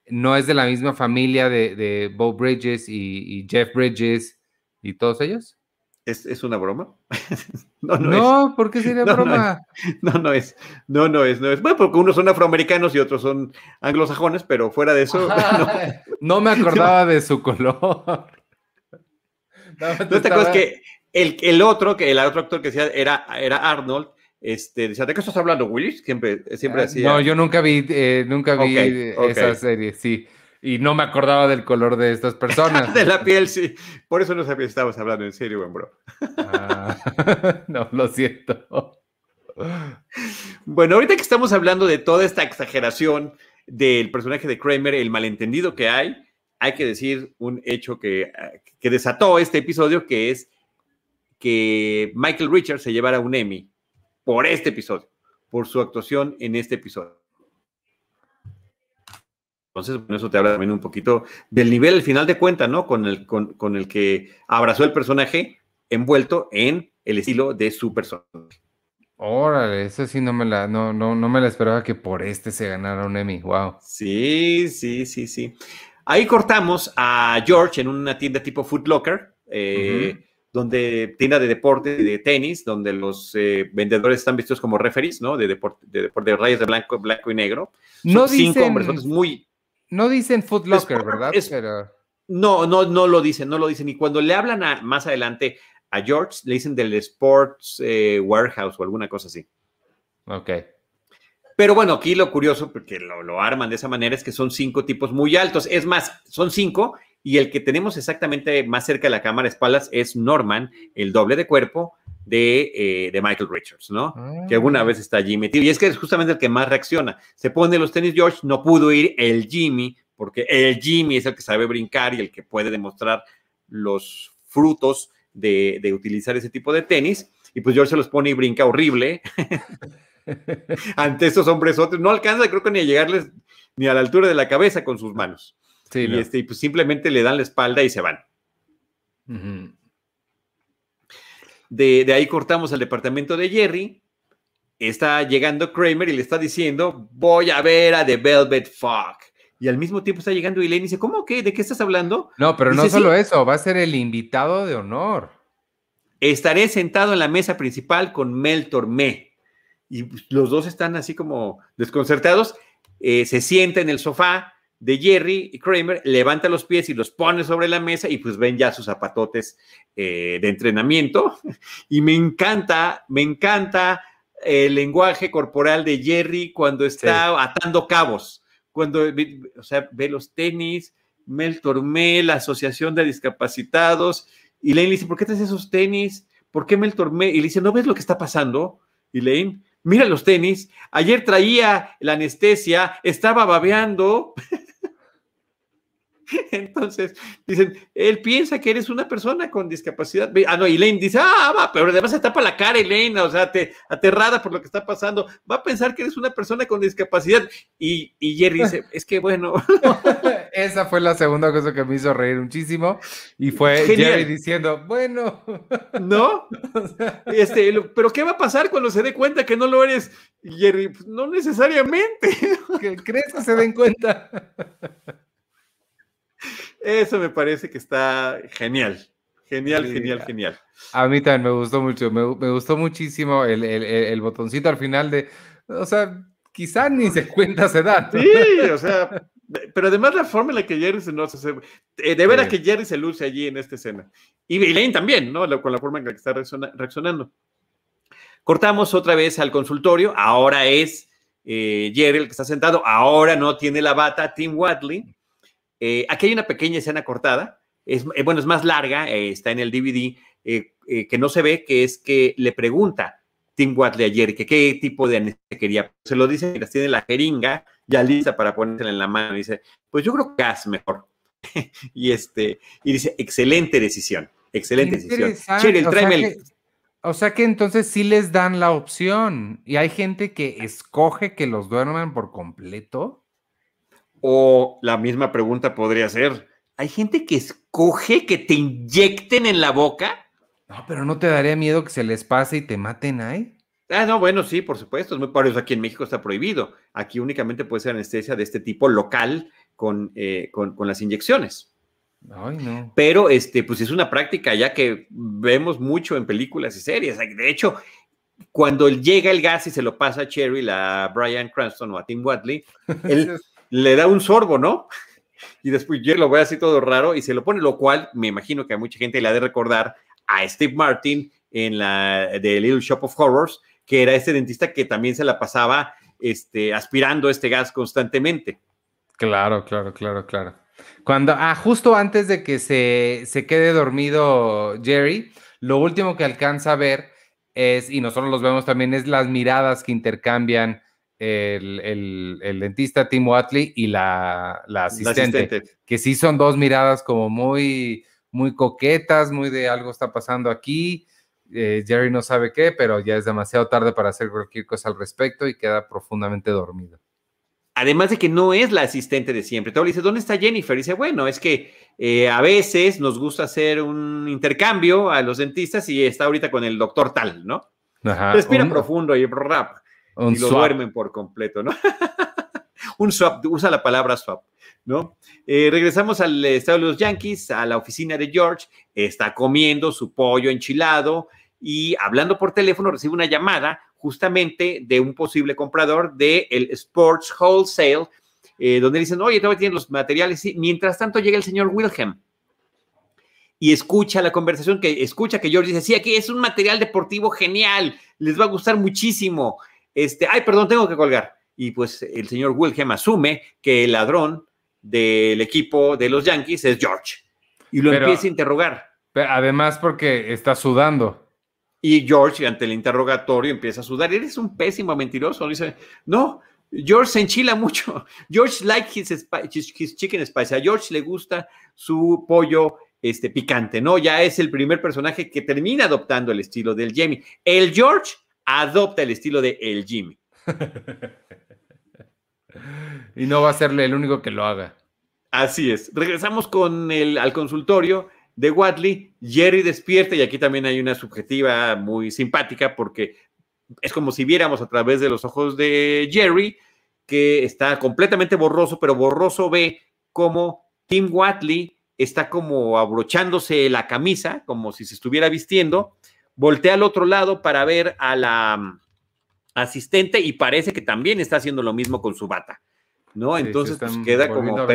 S2: no es de la misma familia de, de Bo Bridges y, y Jeff Bridges y todos ellos.
S1: ¿Es, una broma?
S2: no, no, no ¿por qué sería broma?
S1: No, no es. No, no es. No es. Bueno, porque unos son afroamericanos y otros son anglosajones, pero fuera de eso.
S2: no, me acordaba de su color.
S1: No, te acuerdas que el, el, otro, que el otro actor que decía era, era Arnold, este, decía, ¿de qué estás hablando, Willis? Siempre, siempre
S2: ah, No, yo nunca vi, eh, nunca vi esa serie, sí y no me acordaba del color de estas personas.
S1: de la piel, sí. Por eso no sabía si estábamos hablando en serio, buen bro.
S2: Ah, no, lo siento.
S1: Bueno, ahorita que estamos hablando de toda esta exageración del personaje de Kramer, el malentendido que hay, hay que decir un hecho que, que desató este episodio, que es que Michael Richards se llevara un Emmy por este episodio, por su actuación en este episodio. Entonces, bueno, eso te habla también un poquito del nivel, al final de cuentas, ¿no? Con el, con, el que abrazó el personaje envuelto en el estilo de su personaje.
S2: Órale, eso sí no me la, no, no, no me la esperaba que por este se ganara un Emmy. Wow.
S1: Sí, sí, sí, sí. Ahí cortamos a George en una tienda tipo Foot Locker, eh, donde tienda de deporte y de tenis, donde los eh, vendedores están vestidos como referees, ¿no? De deporte, de deporte de rayas de blanco, blanco y negro.
S2: no dicen, cinco hombres, muy no dicen Foot Locker, ¿verdad?
S1: No, no, no lo dicen, no lo dicen. Y cuando le hablan a, más adelante a George, le dicen del Sports eh, Warehouse o alguna cosa así.
S2: Ok.
S1: Pero bueno, aquí lo curioso, porque lo, lo, arman de esa manera, es que son cinco tipos muy altos. Es más, son cinco, y el que tenemos exactamente más cerca de la cámara espaldas es Norman, el doble de cuerpo, eh, de, Michael Richards, ¿no? Que alguna ah. vez está allí metido. Y es que es justamente el que más reacciona. Se pone los tenis George, no pudo ir el Jimmy, porque el Jimmy es el que sabe brincar y el que puede demostrar los frutos de, utilizar ese tipo de tenis. Y pues George se los pone y brinca horrible ante estos hombres otros. No alcanza, creo que ni a llegarles ni a la altura de la cabeza con sus manos. y, este, pues simplemente le dan la espalda y se van. De, ahí cortamos al departamento de Jerry. Está llegando Kramer y le está diciendo, voy a ver a The Velvet Fuck. Y al mismo tiempo está llegando Elaine y dice, ¿cómo que? ¿De qué estás hablando?
S2: No, pero no solo eso, va a ser el invitado de honor.
S1: Estaré sentado en la mesa principal con Mel Tormé. Y los dos están así como desconcertados. eh, se sienta en el sofá de Jerry y Kramer, levanta los pies y los pone sobre la mesa y pues ven ya sus zapatotes eh, de entrenamiento. Y me encanta, me encanta el lenguaje corporal de Jerry cuando está atando cabos, cuando, o sea, ve los tenis, Mel Tormé, la Asociación de Discapacitados, y Lane le dice, ¿por qué traes esos tenis? ¿Por qué Mel Tormé? Y le dice, ¿no ves lo que está pasando? Y Lane, mira los tenis, ayer traía la anestesia, estaba babeando. Entonces, dicen, él piensa que eres una persona con discapacidad. Ah, no, Elaine dice, ah, va, pero además se tapa la cara, Elaine, o sea, te, aterrada por lo que está pasando. Va a pensar que eres una persona con discapacidad. Y, Jerry dice, es que bueno.
S2: Esa fue la segunda cosa que me hizo reír muchísimo. Y fue Jerry diciendo, bueno.
S1: ¿No? Este, pero ¿qué va a pasar cuando se dé cuenta que no lo eres? Y Jerry, pues, no necesariamente.
S2: ¿Crees que se den cuenta?
S1: Eso me parece que está genial. Genial, genial, genial.
S2: A mí también me gustó mucho. Me, gustó muchísimo el, botoncito al final de. O sea, quizá ni se cuenta se da.
S1: Sí, o sea. Pero además la forma en la que Jerry se no se, eh, de veras que Jerry se luce allí en esta escena. Y Elaine también, ¿no? Con la forma en la que está reaccionando. Cortamos otra vez al consultorio. Ahora es eh, Jerry el que está sentado. Ahora no tiene la bata Tim Watley. Eh, aquí hay una pequeña escena cortada, es, eh, bueno, es más larga, eh, está en el DVD, que no se ve, que es que le pregunta Tim Watley ayer que qué tipo de anestesia quería. Se lo dice mientras tiene la jeringa ya lista para ponérsela en la mano. dice, pues yo creo que gas mejor. y, este, y dice, excelente decisión, excelente decisión.
S2: o sea que entonces sí les dan la opción y hay gente que escoge que los duerman por completo.
S1: O la misma pregunta podría ser, ¿hay gente que escoge que te inyecten en la boca?
S2: No, pero ¿no te daría miedo que se les pase y te maten ahí?
S1: Ah, no, bueno, sí, por supuesto. Es muy por eso aquí en México está prohibido. Aquí únicamente puede ser anestesia de este tipo local con, eh, con, las inyecciones.
S2: Ay, no.
S1: Pero este, pues es una práctica ya que vemos mucho en películas y series. De hecho, cuando llega el gas y se lo pasa a Cherry, la Brian Cranston o a Tim Watley, él, le da un sorbo, ¿no? Y después yo lo ve así todo raro y se lo pone, lo cual me imagino que a mucha gente le ha de recordar a Steve Martin en la de Little Shop of Horrors, que era este dentista que también se la pasaba este, aspirando este gas constantemente.
S2: Claro, claro, claro, claro. Cuando, ah, justo antes de que se, se quede dormido Jerry, lo último que alcanza a ver es, y nosotros los vemos también, es las miradas que intercambian el, dentista Tim Watley y la, asistente, que sí son dos miradas como muy, muy coquetas, muy de algo está pasando aquí. Eh, Jerry no sabe qué, pero ya es demasiado tarde para hacer cualquier cosa al respecto y queda profundamente dormido.
S1: Además de que no es la asistente de siempre. Todo le dice, ¿dónde está Jennifer? Y dice, bueno, es que eh, a veces nos gusta hacer un intercambio a los dentistas y está ahorita con el doctor tal, ¿no? Respira profundo y rap y lo duermen por completo, ¿no? un swap, usa la palabra swap, ¿no? Eh, regresamos al estado de los Yankees, a la oficina de George, está comiendo su pollo enchilado y hablando por teléfono recibe una llamada justamente de un posible comprador del el Sports Wholesale, eh, donde dicen, oye, todavía tienen los materiales. Y mientras tanto llega el señor Wilhelm y escucha la conversación, que escucha que George dice, sí, aquí es un material deportivo genial, les va a gustar muchísimo. Este, ay, perdón, tengo que colgar. Y pues el señor Wilhelm asume que el ladrón del equipo de los Yankees es George. Y lo empieza a interrogar.
S2: además porque está sudando.
S1: Y George, ante el interrogatorio, empieza a sudar. Eres un pésimo mentiroso. Dice, no, George se enchila mucho. George like his, chicken spicy. A George le gusta su pollo este, picante, ¿no? Ya es el primer personaje que termina adoptando el estilo del Jamie. El George adopta el estilo de el Jimmy.
S2: y no va a ser el único que lo haga.
S1: Así es. Regresamos con el, al consultorio de Watley. Jerry despierta y aquí también hay una subjetiva muy simpática porque es como si viéramos a través de los ojos de Jerry que está completamente borroso, pero borroso ve como Tim Watley está como abrochándose la camisa, como si se estuviera vistiendo, voltea al otro lado para ver a la mm, asistente y parece que también está haciendo lo mismo con su bata. ¿no? Entonces pues, queda como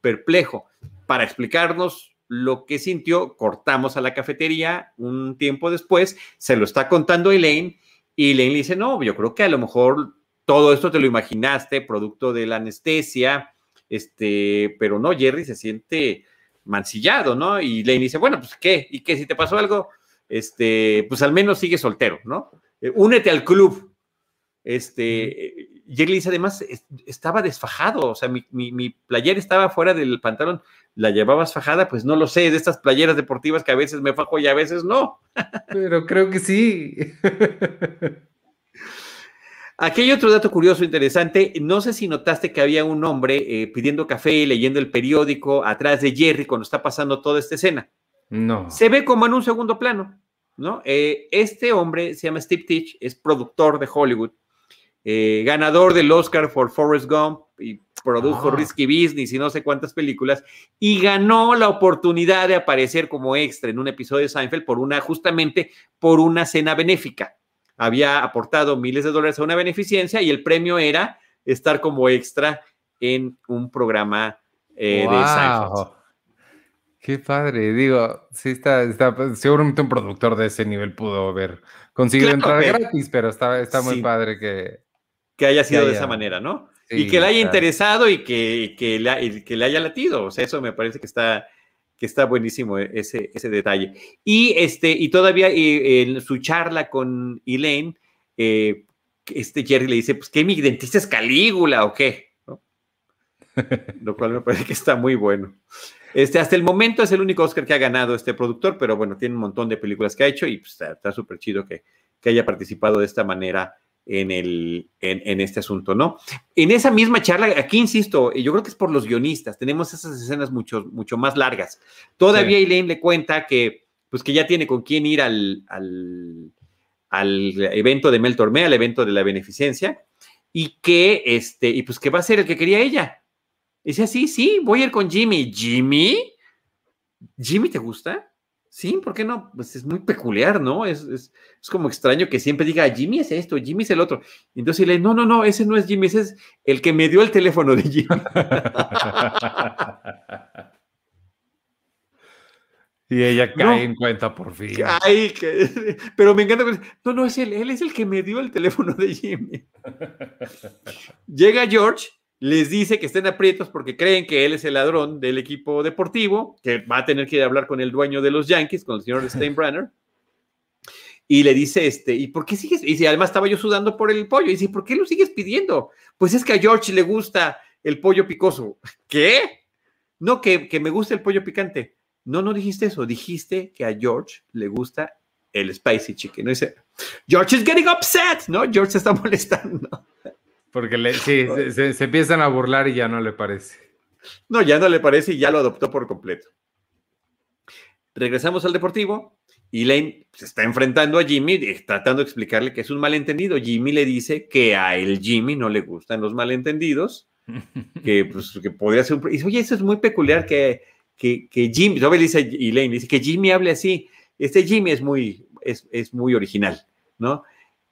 S1: perplejo. Para explicarnos lo que sintió, cortamos a la cafetería un tiempo después, se lo está contando Elaine y Elaine le dice, no, yo creo que a lo mejor todo esto te lo imaginaste, producto de la anestesia, este, pero no, Jerry se siente mancillado, ¿no? Y Elaine dice, bueno, pues qué, y qué, si te pasó algo, este, pues al menos sigue soltero, ¿no? Eh, únete al club. Este, Jerry dice, además, estaba desfajado, o sea, mi, mi, playera estaba fuera del pantalón, ¿la llevabas fajada? Pues no lo sé, de estas playeras deportivas que a veces me fajo y a veces no.
S2: Pero creo que sí.
S1: Aquí hay otro dato curioso, interesante. No sé si notaste que había un hombre eh, pidiendo café, leyendo el periódico atrás de Jerry cuando está pasando toda esta escena.
S2: No.
S1: Se ve como en un segundo plano, ¿no? Eh, este hombre se llama Steve Teach, es productor de Hollywood, eh, ganador del Oscar por Forrest Gump y produjo ah. Risky Business y no sé cuántas películas, y ganó la oportunidad de aparecer como extra en un episodio de Seinfeld por una, justamente por una cena benéfica había aportado miles de dólares a una beneficencia y el premio era estar como extra en un programa eh, de Seinfeld.
S2: Qué padre, digo, sí está, está, seguramente un productor de ese nivel pudo haber conseguido entrar gratis, pero está, está muy padre que...
S1: Que haya sido de esa manera, ¿no? y que le haya interesado y que, que, le, que le haya latido, o sea, eso me parece que está, que está buenísimo e, ese, ese detalle. Y, este, y todavía eh, en su charla con Elaine, eh, este Jerry le dice, pues, ¿qué mi dentista es Calígula o qué? Lo cual me parece que está muy bueno. Este, hasta el momento es el único Oscar que ha ganado este productor, pero bueno, tiene un montón de películas que ha hecho y pues, está súper chido que, que haya participado de esta manera en, el, en, este asunto, ¿no? En esa misma charla, aquí insisto, yo creo que es por los guionistas, tenemos esas escenas mucho, mucho más largas. Todavía Elaine le cuenta que, pues que ya tiene con quién ir al, al, evento de Mel Tormé, al evento de la beneficencia, y que, este, y pues que va a ser el que quería ella. Dice, sí, sí, voy a ir con Jimmy. ¿Jimmy? ¿Jimmy te gusta? Sí, ¿por qué no? Pues es muy peculiar, ¿no? Es, es, es, como extraño que siempre diga, Jimmy es esto, Jimmy es el otro. Y entonces le no, no, no, ese no es Jimmy, ese es el que me dio el teléfono de Jimmy.
S2: y ella cae en cuenta por fin.
S1: Ay, que, pero me encanta. No, no, es él, él es el que me dio el teléfono de Jimmy. Llega George les dice que estén aprietos porque creen que él es el ladrón del equipo deportivo, que va a tener que ir a hablar con el dueño de los Yankees, con el señor Steinbrenner. Y le dice, este, ¿y por qué sigues? Y si además estaba yo sudando por el pollo. Y dice, ¿por qué lo sigues pidiendo? Pues es que a George le gusta el pollo picoso. ¿Qué? No, que, que me gusta el pollo picante. No, no dijiste eso. Dijiste que a George le gusta el spicy chicken. No dice, George is getting upset. No, George se está molestando.
S2: Porque le, sí, se, empiezan a burlar y ya no le parece.
S1: No, ya no le parece y ya lo adoptó por completo. Regresamos al deportivo y Lane se está enfrentando a Jimmy, tratando de explicarle que es un malentendido. Jimmy le dice que a él Jimmy no le gustan los malentendidos, que, pues, que podría ser un... Y dice, oye, eso es muy peculiar que, que, que Jimmy, ¿no? dice Elaine, dice que Jimmy hable así. Este Jimmy es muy, es, es muy original, ¿no?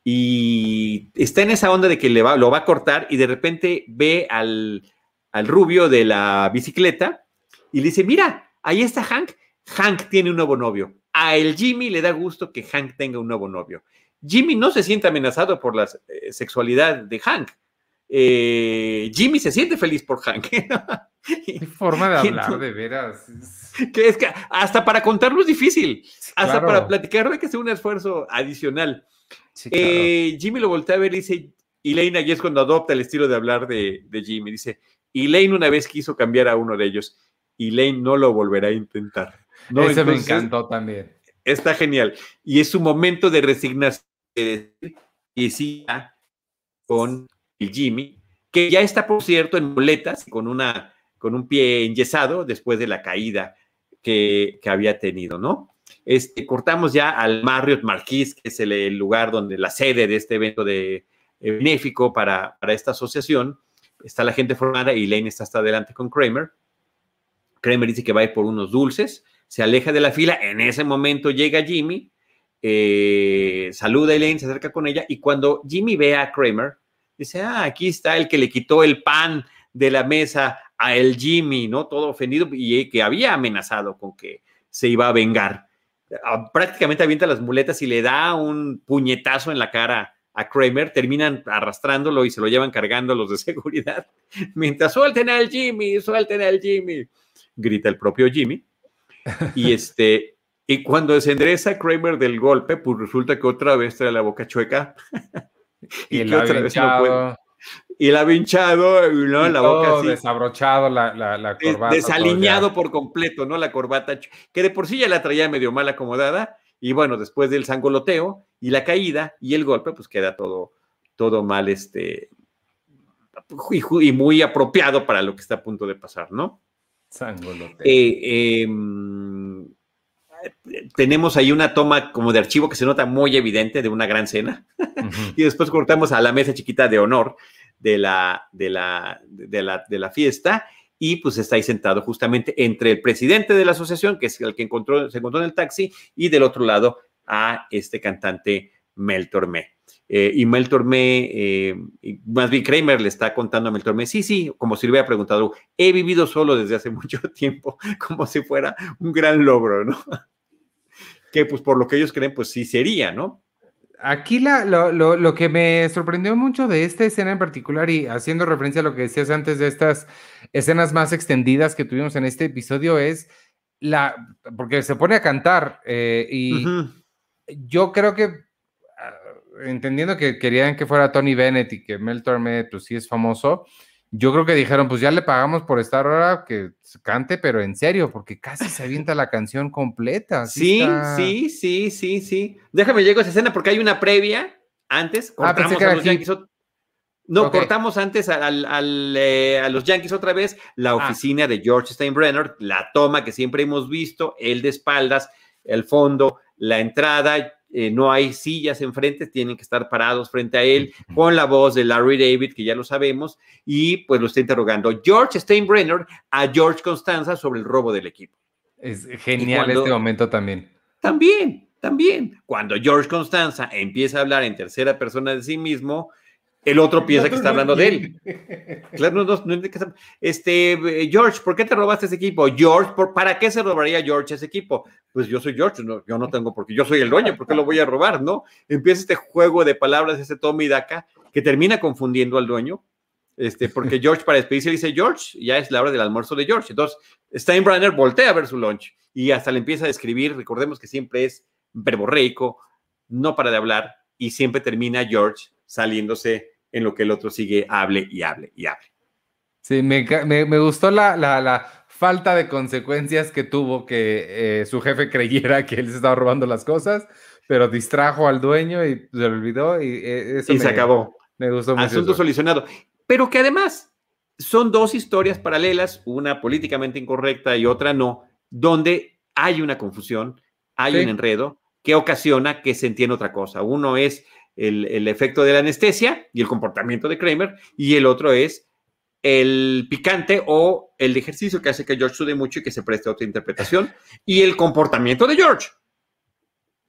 S1: Y está en esa onda de que le va, lo va a cortar y de repente ve al, rubio de la bicicleta y le dice, mira, ahí está Hank. Hank tiene un nuevo novio. A el Jimmy le da gusto que Hank tenga un nuevo novio. Jimmy no se siente amenazado por la eh, sexualidad de Hank. Eh, Jimmy se siente feliz por Hank.
S2: Qué forma de hablar, de veras.
S1: Que es que hasta para contarlo es difícil. Hasta para platicarlo hay que hacer un esfuerzo adicional. Eh, Jimmy lo voltea a ver y dice, Elaine allí es cuando adopta el estilo de hablar de, Jimmy. Dice, Elaine una vez quiso cambiar a uno de ellos. Elaine no lo volverá a intentar.
S2: No, Ese me encantó también.
S1: Está genial. Y es su momento de resignación y sí con el Jimmy, que ya está, por cierto, en muletas, con, una, con un pie enyesado después de la caída que, que había tenido, ¿no? Este, cortamos ya al Marriott Marquis, que es el, lugar donde la sede de este evento de, eh, benéfico para, para, esta asociación. Está la gente formada y Lane está hasta adelante con Kramer. Kramer dice que va a ir por unos dulces, se aleja de la fila. En ese momento llega Jimmy, eh, saluda a Elaine, se acerca con ella y cuando Jimmy ve a Kramer, Dice, ah, aquí está el que le quitó el pan de la mesa a el Jimmy, ¿no? Todo ofendido y que había amenazado con que se iba a vengar. Prácticamente avienta las muletas y le da un puñetazo en la cara a Kramer, terminan arrastrándolo y se lo llevan cargando los de seguridad. Mientras suelten al Jimmy, suelten al Jimmy, grita el propio Jimmy. Y este, y cuando se endereza Kramer del golpe, pues resulta que otra vez trae la boca chueca.
S2: y, y otra vez no puede
S1: y la ha hinchado, ¿no? la boca así.
S2: Desabrochado la, la, corbata.
S1: Desaliñado por completo, ¿no? La corbata, que de por sí ya la traía medio mal acomodada. Y bueno, después del sangoloteo y la caída y el golpe, pues queda todo, todo mal, este, y, muy apropiado para lo que está a punto de pasar, ¿no?
S2: Sangoloteo.
S1: Eh, em, tenemos ahí una toma como de archivo que se nota muy evidente de una gran cena. y después cortamos a la mesa chiquita de honor de la, de la, de la, de la fiesta y pues está ahí sentado justamente entre el presidente de la asociación, que es el que encontró, se encontró en el taxi, y del otro lado a este cantante Mel Tormé. Eh, y Mel Tormé, eh, más bien Kramer le está contando a Mel Tormé, sí, sí, como si le hubiera preguntado, he vivido solo desde hace mucho tiempo, como si fuera un gran logro, ¿no? Que pues por lo que ellos creen, pues sí sería, ¿no?
S2: Aquí la, lo, lo, lo, que me sorprendió mucho de esta escena en particular y haciendo referencia a lo que decías antes de estas escenas más extendidas que tuvimos en este episodio es la, porque se pone a cantar eh, y yo creo que, ah, entendiendo que querían que fuera Tony Bennett y que Mel Torme, pues sí es famoso, yo creo que dijeron, pues ya le pagamos por estar ahora que cante, pero en serio, porque casi se avienta la canción completa.
S1: Sí, sí, sí, sí, sí. Déjame llego a esa escena porque hay una previa antes.
S2: Ah, cortamos a los
S1: Yankees. No, cortamos antes eh, a los Yankees otra vez, la ah. oficina de George Steinbrenner, la toma que siempre hemos visto, el de espaldas, el fondo, la entrada, eh, no hay sillas enfrente, tienen que estar parados frente a él, con la voz de Larry David, que ya lo sabemos, y pues lo está interrogando George Steinbrenner a George Constanza sobre el robo del equipo.
S2: Es genial este momento también.
S1: También, también. Cuando George Constanza empieza a hablar en tercera persona de sí mismo, el otro piensa que está hablando de él. Claro, no, no, este, eh, George, ¿por qué te robaste ese equipo? George, ¿para qué se robaría George ese equipo? Pues yo soy George, yo no tengo porque yo soy el dueño, ¿por qué lo voy a robar? ¿No? Empieza este juego de palabras, ese toma y daca, que termina confundiendo al dueño, este, porque George para despedirse dice, George, ya es la hora del almuerzo de George. Entonces, Steinbrenner voltea a ver su lunch y hasta le empieza a escribir, recordemos que siempre es verborreico, no para de hablar, y siempre termina George saliéndose en lo que el otro sigue, hable y hable y hable.
S2: Sí, me, me, gustó la, la, la, falta de consecuencias que tuvo que eh, su jefe creyera que él se estaba robando las cosas, pero distrajo al dueño y se lo olvidó y eh, eso
S1: y se acabó.
S2: Me gustó mucho.
S1: Asunto solucionado. Pero que además son dos historias paralelas, una políticamente incorrecta y otra no, donde hay una confusión, hay un enredo que ocasiona que se entienda otra cosa. Uno es el, efecto de la anestesia y el comportamiento de Kramer, y el otro es el picante o el ejercicio que hace que George sude mucho y que se preste a otra interpretación, y el comportamiento de George.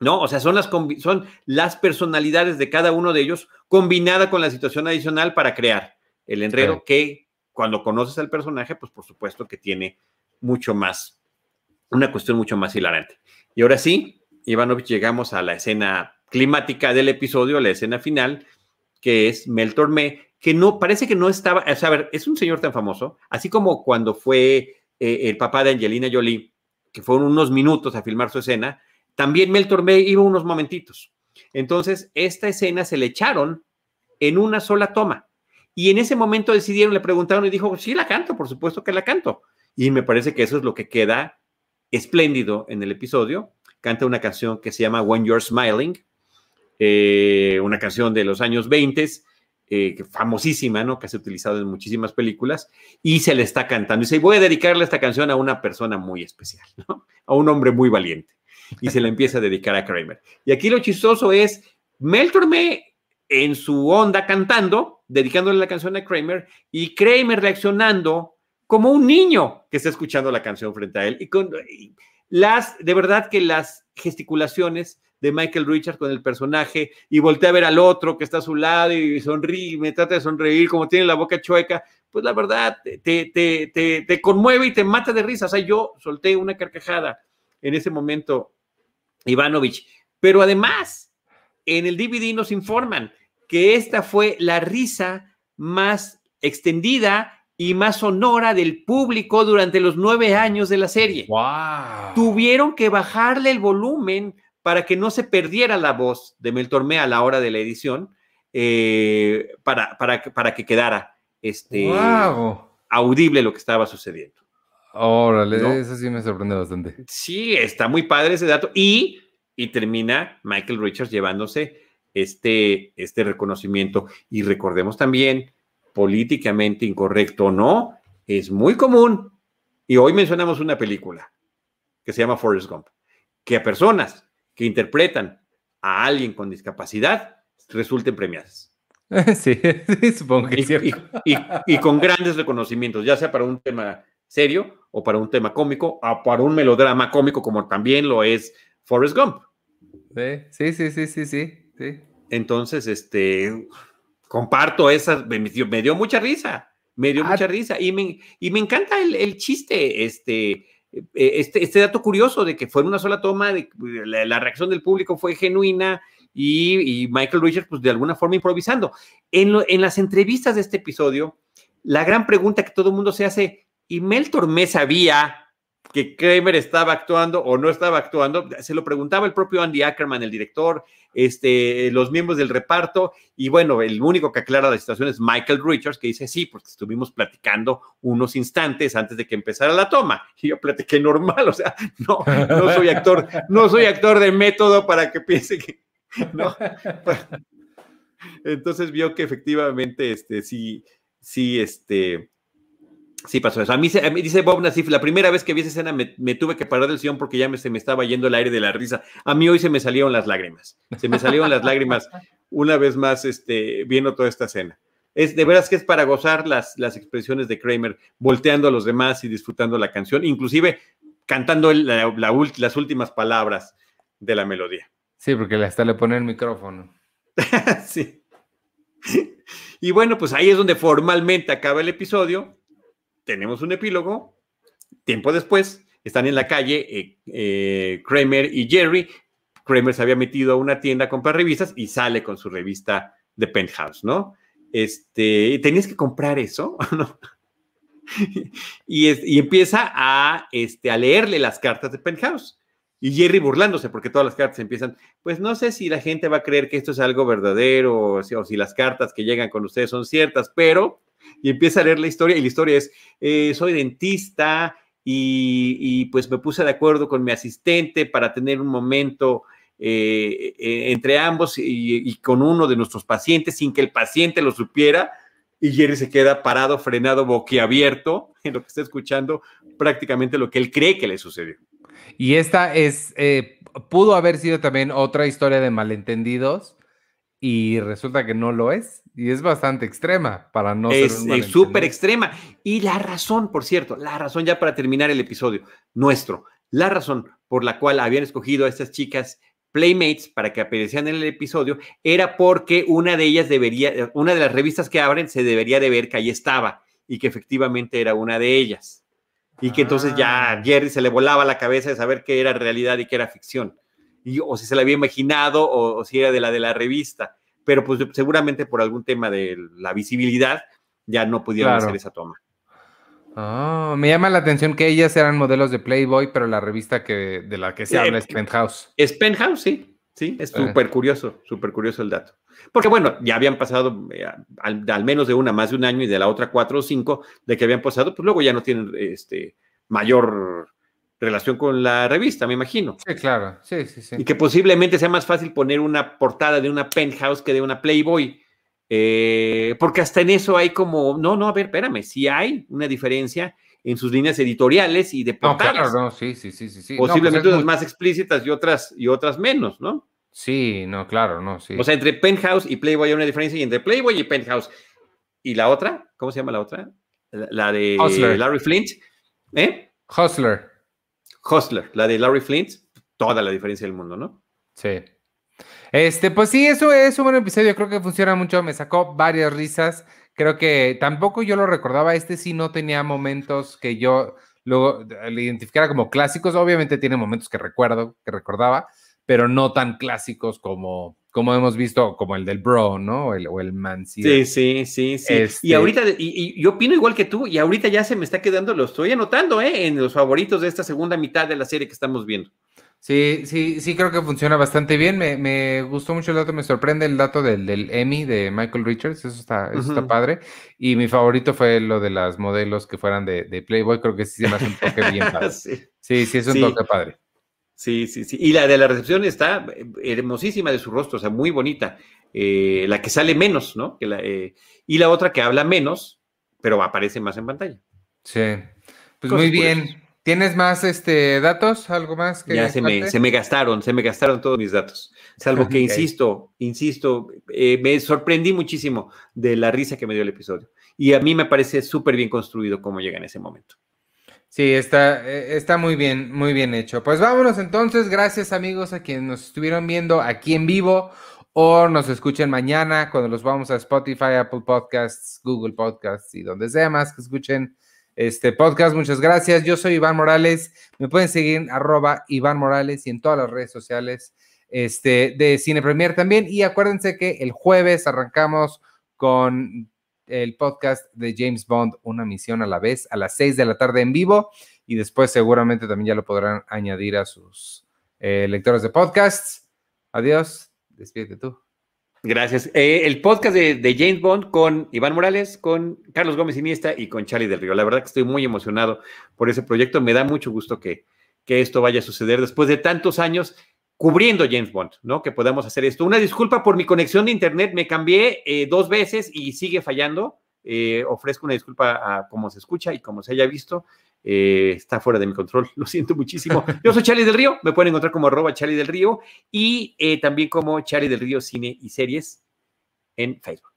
S1: ¿No? O sea, son las, son las personalidades de cada uno de ellos combinada con la situación adicional para crear el enredo que cuando conoces al personaje, pues por supuesto que tiene mucho más, una cuestión mucho más hilarante. Y ahora sí, Ivanovich, llegamos a la escena climática del episodio, la escena final, que es Mel Tormé, que no, parece que no estaba, o sea, a ver, es un señor tan famoso, así como cuando fue eh, el papá de Angelina Jolie, que fueron unos minutos a filmar su escena, también Mel Tormé iba unos momentitos. Entonces, esta escena se le echaron en una sola toma. Y en ese momento decidieron, le preguntaron y dijo, sí, la canto, por supuesto que la canto. Y me parece que eso es lo que queda espléndido en el episodio. Canta una canción que se llama When You're Smiling, eh, una canción de los años 20, eh, famosísima, ¿no? Que se ha utilizado en muchísimas películas, y se le está cantando. Y dice, voy a dedicarle esta canción a una persona muy especial. A un hombre muy valiente. Y se le empieza a dedicar a Kramer. Y aquí lo chistoso es, Mel Tormé en su onda cantando, dedicándole la canción a Kramer, y Kramer reaccionando como un niño que está escuchando la canción frente a él. Y con las, de verdad que las gesticulaciones de Michael Richards con el personaje y voltea a ver al otro que está a su lado y sonríe, me trata de sonreír, como tiene la boca chueca, pues la verdad te, te, te, te conmueve y te mata de risa. O sea, yo solté una carcajada en ese momento, Ivanovich. Pero además, en el DVD nos informan que esta fue la risa más extendida y más sonora del público durante los nueve años de la serie.
S2: Wow.
S1: Tuvieron que bajarle el volumen para que no se perdiera la voz de Mel Tormé a la hora de la edición, eh, para, para, para, que quedara este,
S2: wow.
S1: audible lo que estaba sucediendo.
S2: Órale, ¿no? eso sí me sorprende bastante.
S1: Sí, está muy padre ese dato. Y, y termina Michael Richards llevándose este, este reconocimiento. Y recordemos también políticamente incorrecto o no, es muy común. Y hoy mencionamos una película que se llama Forrest Gump, que a personas que interpretan a alguien con discapacidad resulten premiadas.
S2: Sí, sí supongo que
S1: y,
S2: sí.
S1: Y, y, y, con grandes reconocimientos, ya sea para un tema serio o para un tema cómico o para un melodrama cómico como también lo es Forrest Gump.
S2: Sí, sí, sí, sí, sí. sí.
S1: Entonces, este, comparto esa, me dio, me dio, mucha risa, me dio ah, mucha risa y me, y me encanta el, el, chiste, este, este, este dato curioso de que fue en una sola toma, de, la, reacción del público fue genuina y, Michael Richards, pues de alguna forma improvisando. En, en las entrevistas de este episodio, la gran pregunta que todo el mundo se hace, ¿y Mel Tormé sabía que Kramer estaba actuando o no estaba actuando, se lo preguntaba el propio Andy Ackerman, el director, este, los miembros del reparto, y bueno, el único que aclara la situación es Michael Richards, que dice, sí, porque estuvimos platicando unos instantes antes de que empezara la toma, y yo platiqué normal, o sea, no, no soy actor, no soy actor de método para que piense que, no. Entonces vio que efectivamente, este, sí, sí, este, Sí, pasó eso. A mí, a mí, dice Bob Nassif, la primera vez que vi esa escena me, me tuve que parar del sillón porque ya me, se me estaba yendo el aire de la risa. A mí hoy se me salieron las lágrimas. Se me salieron las lágrimas una vez más este, viendo toda esta escena. Es de veras que es para gozar las, las expresiones de Kramer, volteando a los demás y disfrutando la canción, inclusive cantando la, la, las últimas palabras de la melodía.
S2: Sí, porque hasta le pone el micrófono.
S1: sí. Y bueno, pues ahí es donde formalmente acaba el episodio tenemos un epílogo. Tiempo después, están en la calle eh, eh, Kramer y Jerry. Kramer se había metido a una tienda a comprar revistas y sale con su revista de Penthouse, ¿no? Este, tenías que comprar eso, ¿no? y, y, empieza a, este, a leerle las cartas de Penthouse. Y Jerry burlándose, porque todas las cartas empiezan, pues no sé si la gente va a creer que esto es algo verdadero o si, o si las cartas que llegan con ustedes son ciertas, pero y empieza a leer la historia y la historia es, eh, soy dentista y, y, pues me puse de acuerdo con mi asistente para tener un momento eh, eh, entre ambos y, y, con uno de nuestros pacientes sin que el paciente lo supiera. Y Jerry se queda parado, frenado, boquiabierto en lo que está escuchando prácticamente lo que él cree que le sucedió.
S2: Y esta es, eh, pudo haber sido también otra historia de malentendidos y resulta que no lo es. Y es bastante extrema para no
S1: es, ser Es súper extrema. Y la razón, por cierto, la razón ya para terminar el episodio, nuestro, la razón por la cual habían escogido a estas chicas Playmates para que aparecieran en el episodio era porque una de ellas debería, una de las revistas que abren se debería de ver que ahí estaba y que efectivamente era una de ellas. Y que entonces ya
S2: Ah.
S1: Jerry se le volaba la cabeza de saber qué era realidad y qué era ficción. Y, o si se la había imaginado o, o si era de la de la revista. Pero pues seguramente por algún tema de la visibilidad ya no pudieron
S2: Claro.
S1: hacer esa toma.
S2: Oh, me llama la atención que ellas eran modelos de Playboy, pero la revista que, de la que se
S1: Eh,
S2: habla es Penthouse.
S1: Es Penthouse, sí. Sí, es
S2: Eh.
S1: súper curioso, súper curioso el dato. Porque bueno, ya habían pasado eh, al, al menos de una más de un año y de la otra cuatro o cinco de que habían pasado, pues luego ya no tienen este, mayor relación con la revista, me imagino.
S2: Sí, claro. Sí, sí, sí.
S1: Y que posiblemente sea más fácil poner una portada de una penthouse que de una Playboy. Eh, porque hasta en eso hay como, no, no, a ver, espérame, sí hay una diferencia en sus líneas editoriales y de
S2: No,
S1: portadas.
S2: claro, no, sí, sí, sí, sí. No, pues
S1: Posiblemente unas
S2: muy-
S1: más explícitas y otras, y otras menos, ¿no?
S2: Sí, no, claro, no, sí.
S1: O sea, entre Penthouse y Playboy hay una diferencia y entre Playboy y Penthouse. ¿Y la otra? ¿Cómo se llama la otra? La, la de
S2: Hustler.
S1: Larry Flint. ¿Eh?
S2: Hustler.
S1: Hustler, la de Larry Flint. Toda la diferencia del mundo, ¿no?
S2: Sí. Este, pues sí, eso es un buen episodio, creo que funciona mucho, me sacó varias risas, creo que tampoco yo lo recordaba, este sí no tenía momentos que yo luego le identificara como clásicos, obviamente tiene momentos que recuerdo, que recordaba, pero no tan clásicos como, como hemos visto, como el del Bro, ¿no? O el, o el Man
S1: Sí, sí, sí, sí. Y este ahorita, y, yo opino igual que tú, y ahorita ya se me está quedando, lo estoy anotando, ¿eh? En los favoritos de esta segunda mitad de la serie que estamos viendo.
S2: Sí, sí, sí, creo que funciona bastante bien. Me, gustó mucho el dato, me sorprende el dato del, del Emmy de Michael Richards, eso está, eso está padre. Y mi favorito fue lo de las modelos que fueran de, Playboy, creo que sí se me hace un toque bien padre. sí. sí, es un toque padre.
S1: Sí, sí, sí. Y la de la recepción está eh, hermosísima de su rostro, o sea, muy bonita. Eh, la que sale menos, ¿no? Que la, eh, y la otra que habla menos, pero aparece más en pantalla.
S2: Sí. Pues muy bien. ¿Tienes más este, datos? ¿Algo más?
S1: Que ya se me, se me, gastaron, se me gastaron todos mis datos. Salvo que, insisto, insisto, eh, me sorprendí muchísimo de la risa que me dio el episodio. Y a mí me parece súper bien construido cómo llega en ese momento.
S2: Sí, está, eh, está muy bien, muy bien hecho. Pues vámonos entonces. Gracias amigos a quienes nos estuvieron viendo aquí en vivo o nos escuchen mañana cuando los vamos a Spotify, Apple Podcasts, Google Podcasts y donde sea más que escuchen este podcast. Muchas gracias. Yo soy Iván Morales. Me pueden seguir en arroba Iván Morales y en todas las redes sociales este, de Cine Premier también. Y acuérdense que el jueves arrancamos con el podcast de James Bond, una misión a la vez, a las 6 de la tarde en vivo. Y después seguramente también ya lo podrán añadir a sus eh, lectores de podcasts. Adiós. Despídete tú.
S1: Gracias. Eh, el podcast de, James Bond con Iván Morales, con Carlos Gómez Iniesta y con Charlie del Río. La verdad que estoy muy emocionado por ese proyecto. Me da mucho gusto que, que esto vaya a suceder después de tantos años cubriendo James Bond, ¿no? Que podamos hacer esto. Una disculpa por mi conexión de internet. Me cambié eh, dos veces y sigue fallando. Eh, ofrezco una disculpa a cómo se escucha y como se haya visto. Eh, está fuera de mi control, lo siento muchísimo. Yo soy Charlie del Río, me pueden encontrar como arroba Charlie del Río y también como Charlie del Río Cine y Series en Facebook.